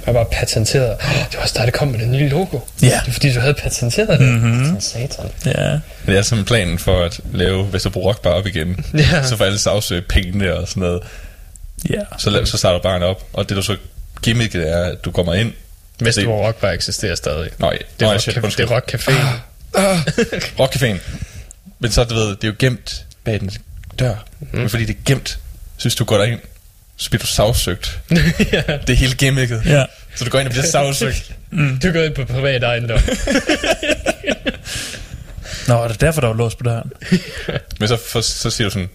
Jeg var patenteret. Oh, det var også dig, der kom med det nye logo. Ja. Det er fordi, du havde patenteret det. Mm-hmm. Satan. Ja. Det er sådan planen for at lave Vesterbro Rock bare op igen. Ja. Så får alle sagsøge pengene og sådan noget. Ja. Så, så starter baren op. Og det du så gimmicket er, at du kommer ind. Vesterbro Rock Bar eksisterer stadig. Nå, ja. Det Nå, er, ja, rock, shit, det er Rock Café. Rockcaféen. Men så, du ved, det er jo gemt bag den dør. Mm. Men fordi det er gemt, synes du går derind, så bliver du sagsøgt. ja. Det er hele gimmicket. Ja. Så du går ind og bliver sagsøgt. Du går ind på privat ejendom. Nå, er det derfor, der var lås på døren? Men så, for, så siger du sådan,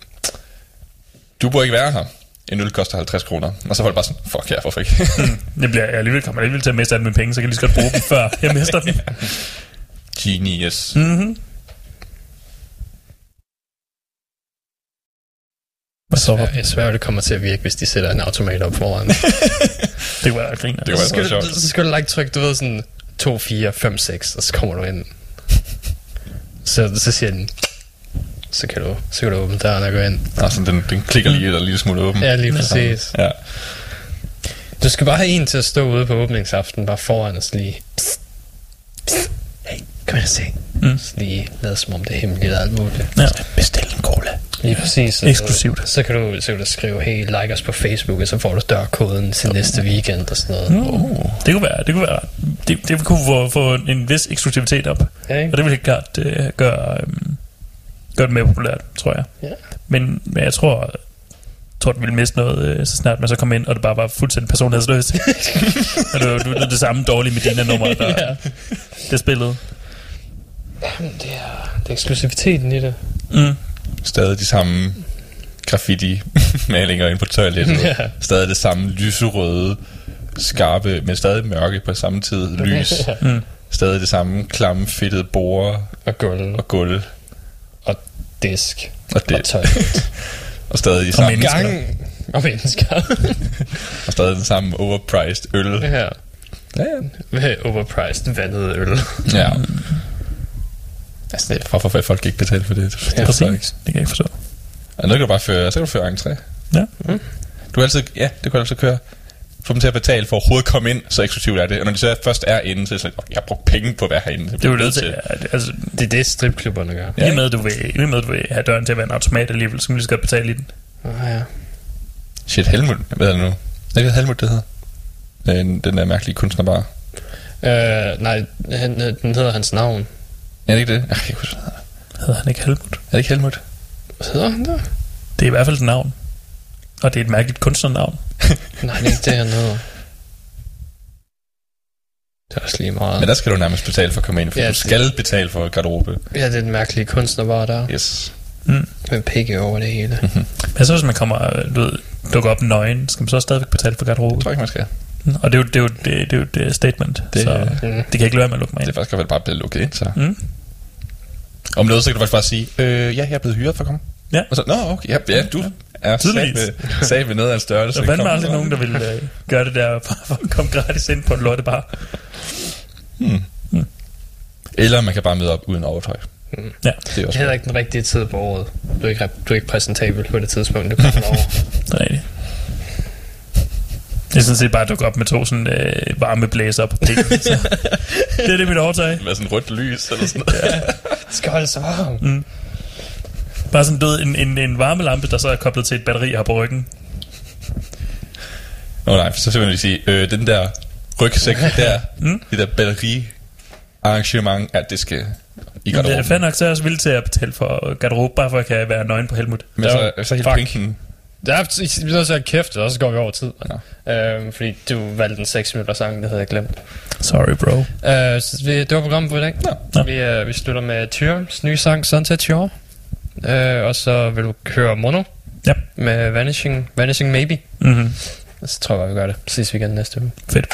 du burde ikke være her. En øl koster 50 kroner. Og så var det bare sådan, fuck ja, hvorfor ikke? Det bliver jeg alligevel, kommer alligevel til at miste alle mine penge, så jeg kan lige så godt bruge dem, før jeg mister dem. Genius. Mm-hmm. Hvad så? Jeg er svært, det kommer til at virke, hvis de sætter en automat op foran. Det kunne være griner. Det kunne så, være skal sjovt. du, så skal du like trykke, du ved sådan 2, 4, 5, 6, og så kommer du ind. Så, så siger den, så kan du, så kan du åbne døren og gå ind. Altså, den, den klikker lige et lille smule åben. Ja, lige præcis. Ja. Du skal bare have en til at stå ude på åbningsaften, bare foran os lige. Psst. Psst. Hey, kom ind og se. Mm. Så lige lade som om det er hemmeligt og alt muligt. Ja. Bestil en cola. Lige præcis. Så, Eksklusivt. Så kan, du, så kan du skrive, hey, like os på Facebook, og så får du dørkoden til næste weekend og sådan noget. Oh. Det kunne være, det kunne være, det, det kunne få, få en vis eksklusivitet op. Ja, ikke? Og det ville helt klart uh, gøre, um, gøre det mere populært, tror jeg. Ja. Men, men jeg tror, tror, du ville miste noget, uh, så snart man så kom ind, og det bare var fuldstændig personlighedsløst. og det var, det var det samme dårlige Medina-nummer, der Ja. det spillede. Jamen, det er, det er eksklusiviteten i det. Mm. Stadig de samme graffiti-malinger ind på toilettet. Ja. Stadig det samme lyserøde, skarpe, men stadig mørke på samme tid. Lys. Mm. Stadig det samme klamme, fedtede borer Og gulv. og gulv. Og disk. Og, Og det, toilet. og stadig de Og samme, mennesker. Gang. Og mennesker. og stadig den samme overpriced øl. ja. Ja, ja. Med overpriced vandet øl. ja. Altså, det er for, for, folk ikke betale for det. Det, det Ja, forstår jeg ikke. Det kan jeg ikke forstå. Og nu kan du bare føre, så kan du føre entré. Ja. Du kan altid, ja, det kan du altid køre. Få dem til at betale for at overhovedet komme ind, så eksklusivt er det. Og når de så først er inde, så er det sådan, "Åh, jeg har brugt penge på at være herinde. Det er jo nødt til. Ja, det- altså, Det er det, stripklubberne gør. ja. i med, at du vil, i med, du vil have døren til at være en automat alligevel, så kan du lige så godt betale i den. Ah, ja. Shit, Helmut, hvad hedder det nu? Er det Helmut, det hedder? Den, den der mærkelige kunstner bare. Øh, nej, han, øh, den hedder hans navn. Er det ikke det? Jeg kan ikke huske, hvad det hedder. Hedder han ikke Helmut? Er det ikke Helmut? Hvad hedder han der? Det er i hvert fald et navn. Og det er et mærkeligt kunstnernavn. Nej, det er ikke det, hedder. Det er også lige meget. Men der skal du nærmest betale for at komme ind, for Ja, ja, du det- skal betale for garderobe. Ja, det er den mærkelige kunstner bare der. Yes. Mm. Med pikke over det hele. Men så hvis man kommer, øh, du ved, dukker op nøgen, skal man så stadigvæk betale for garderobe? Det tror jeg ikke, man skal. Mm. Og det er jo, det er jo, det, det er jo et øh, statement, Det- det, så Mm. det kan ikke lade være med at lukke mig Det ind. er faktisk vel bare blevet lukket ind, så. Mm. Om noget, så kan du faktisk bare sige, øh, ja, jeg er blevet hyret for at komme. Ja. Og så, nå, okay, ja, ja du er Tydeligvis. sag med, sag med noget af en størrelse. Der Kom, aldrig nogen, der vil øh, gøre det der, for at komme gratis ind på en lortebar. Eller man kan bare møde op uden overtøj. Ja. Det er også er heller ikke den rigtige tid på året. Du er ikke, du er ikke præsentabel på det tidspunkt, du kommer over. Det er rigtigt. Det er sådan set bare at dukke op med to sådan øh, varme blæser på pikken. Det er det mit overtøj. med sådan rødt lys eller sådan noget. ja. Det skal holde sig varm. Mm. Bare sådan død en, en, en varmelampe, der så er koblet til et batteri, har på ryggen. Nå nej, for så vil jeg lige sige, øh, den der rygsæk der, Mm. det der batteri arrangement, at det skal i Men det er garderoben. fandme nok, så er jeg også villig til at betale for garderobe, bare for at jeg kan være nøgen på Helmut. Men så, så helt Fuck. pointen, Der er, til at kæfte, og så går vi over tid. Øhm, fordi du valgte en 6 minutter sang, det havde jeg glemt. Sorry, bro. Øh, så vi, det var programmet for i dag. Nå. Vi, øh, vi slutter med Tyrms nye sang, Sunset Shore. Øh, og så vil du høre Mono Ja. med Vanishing, Vanishing Maybe. Mm-hmm. Så tror jeg vi gør det. Ses vi igen næste uge. Fedt.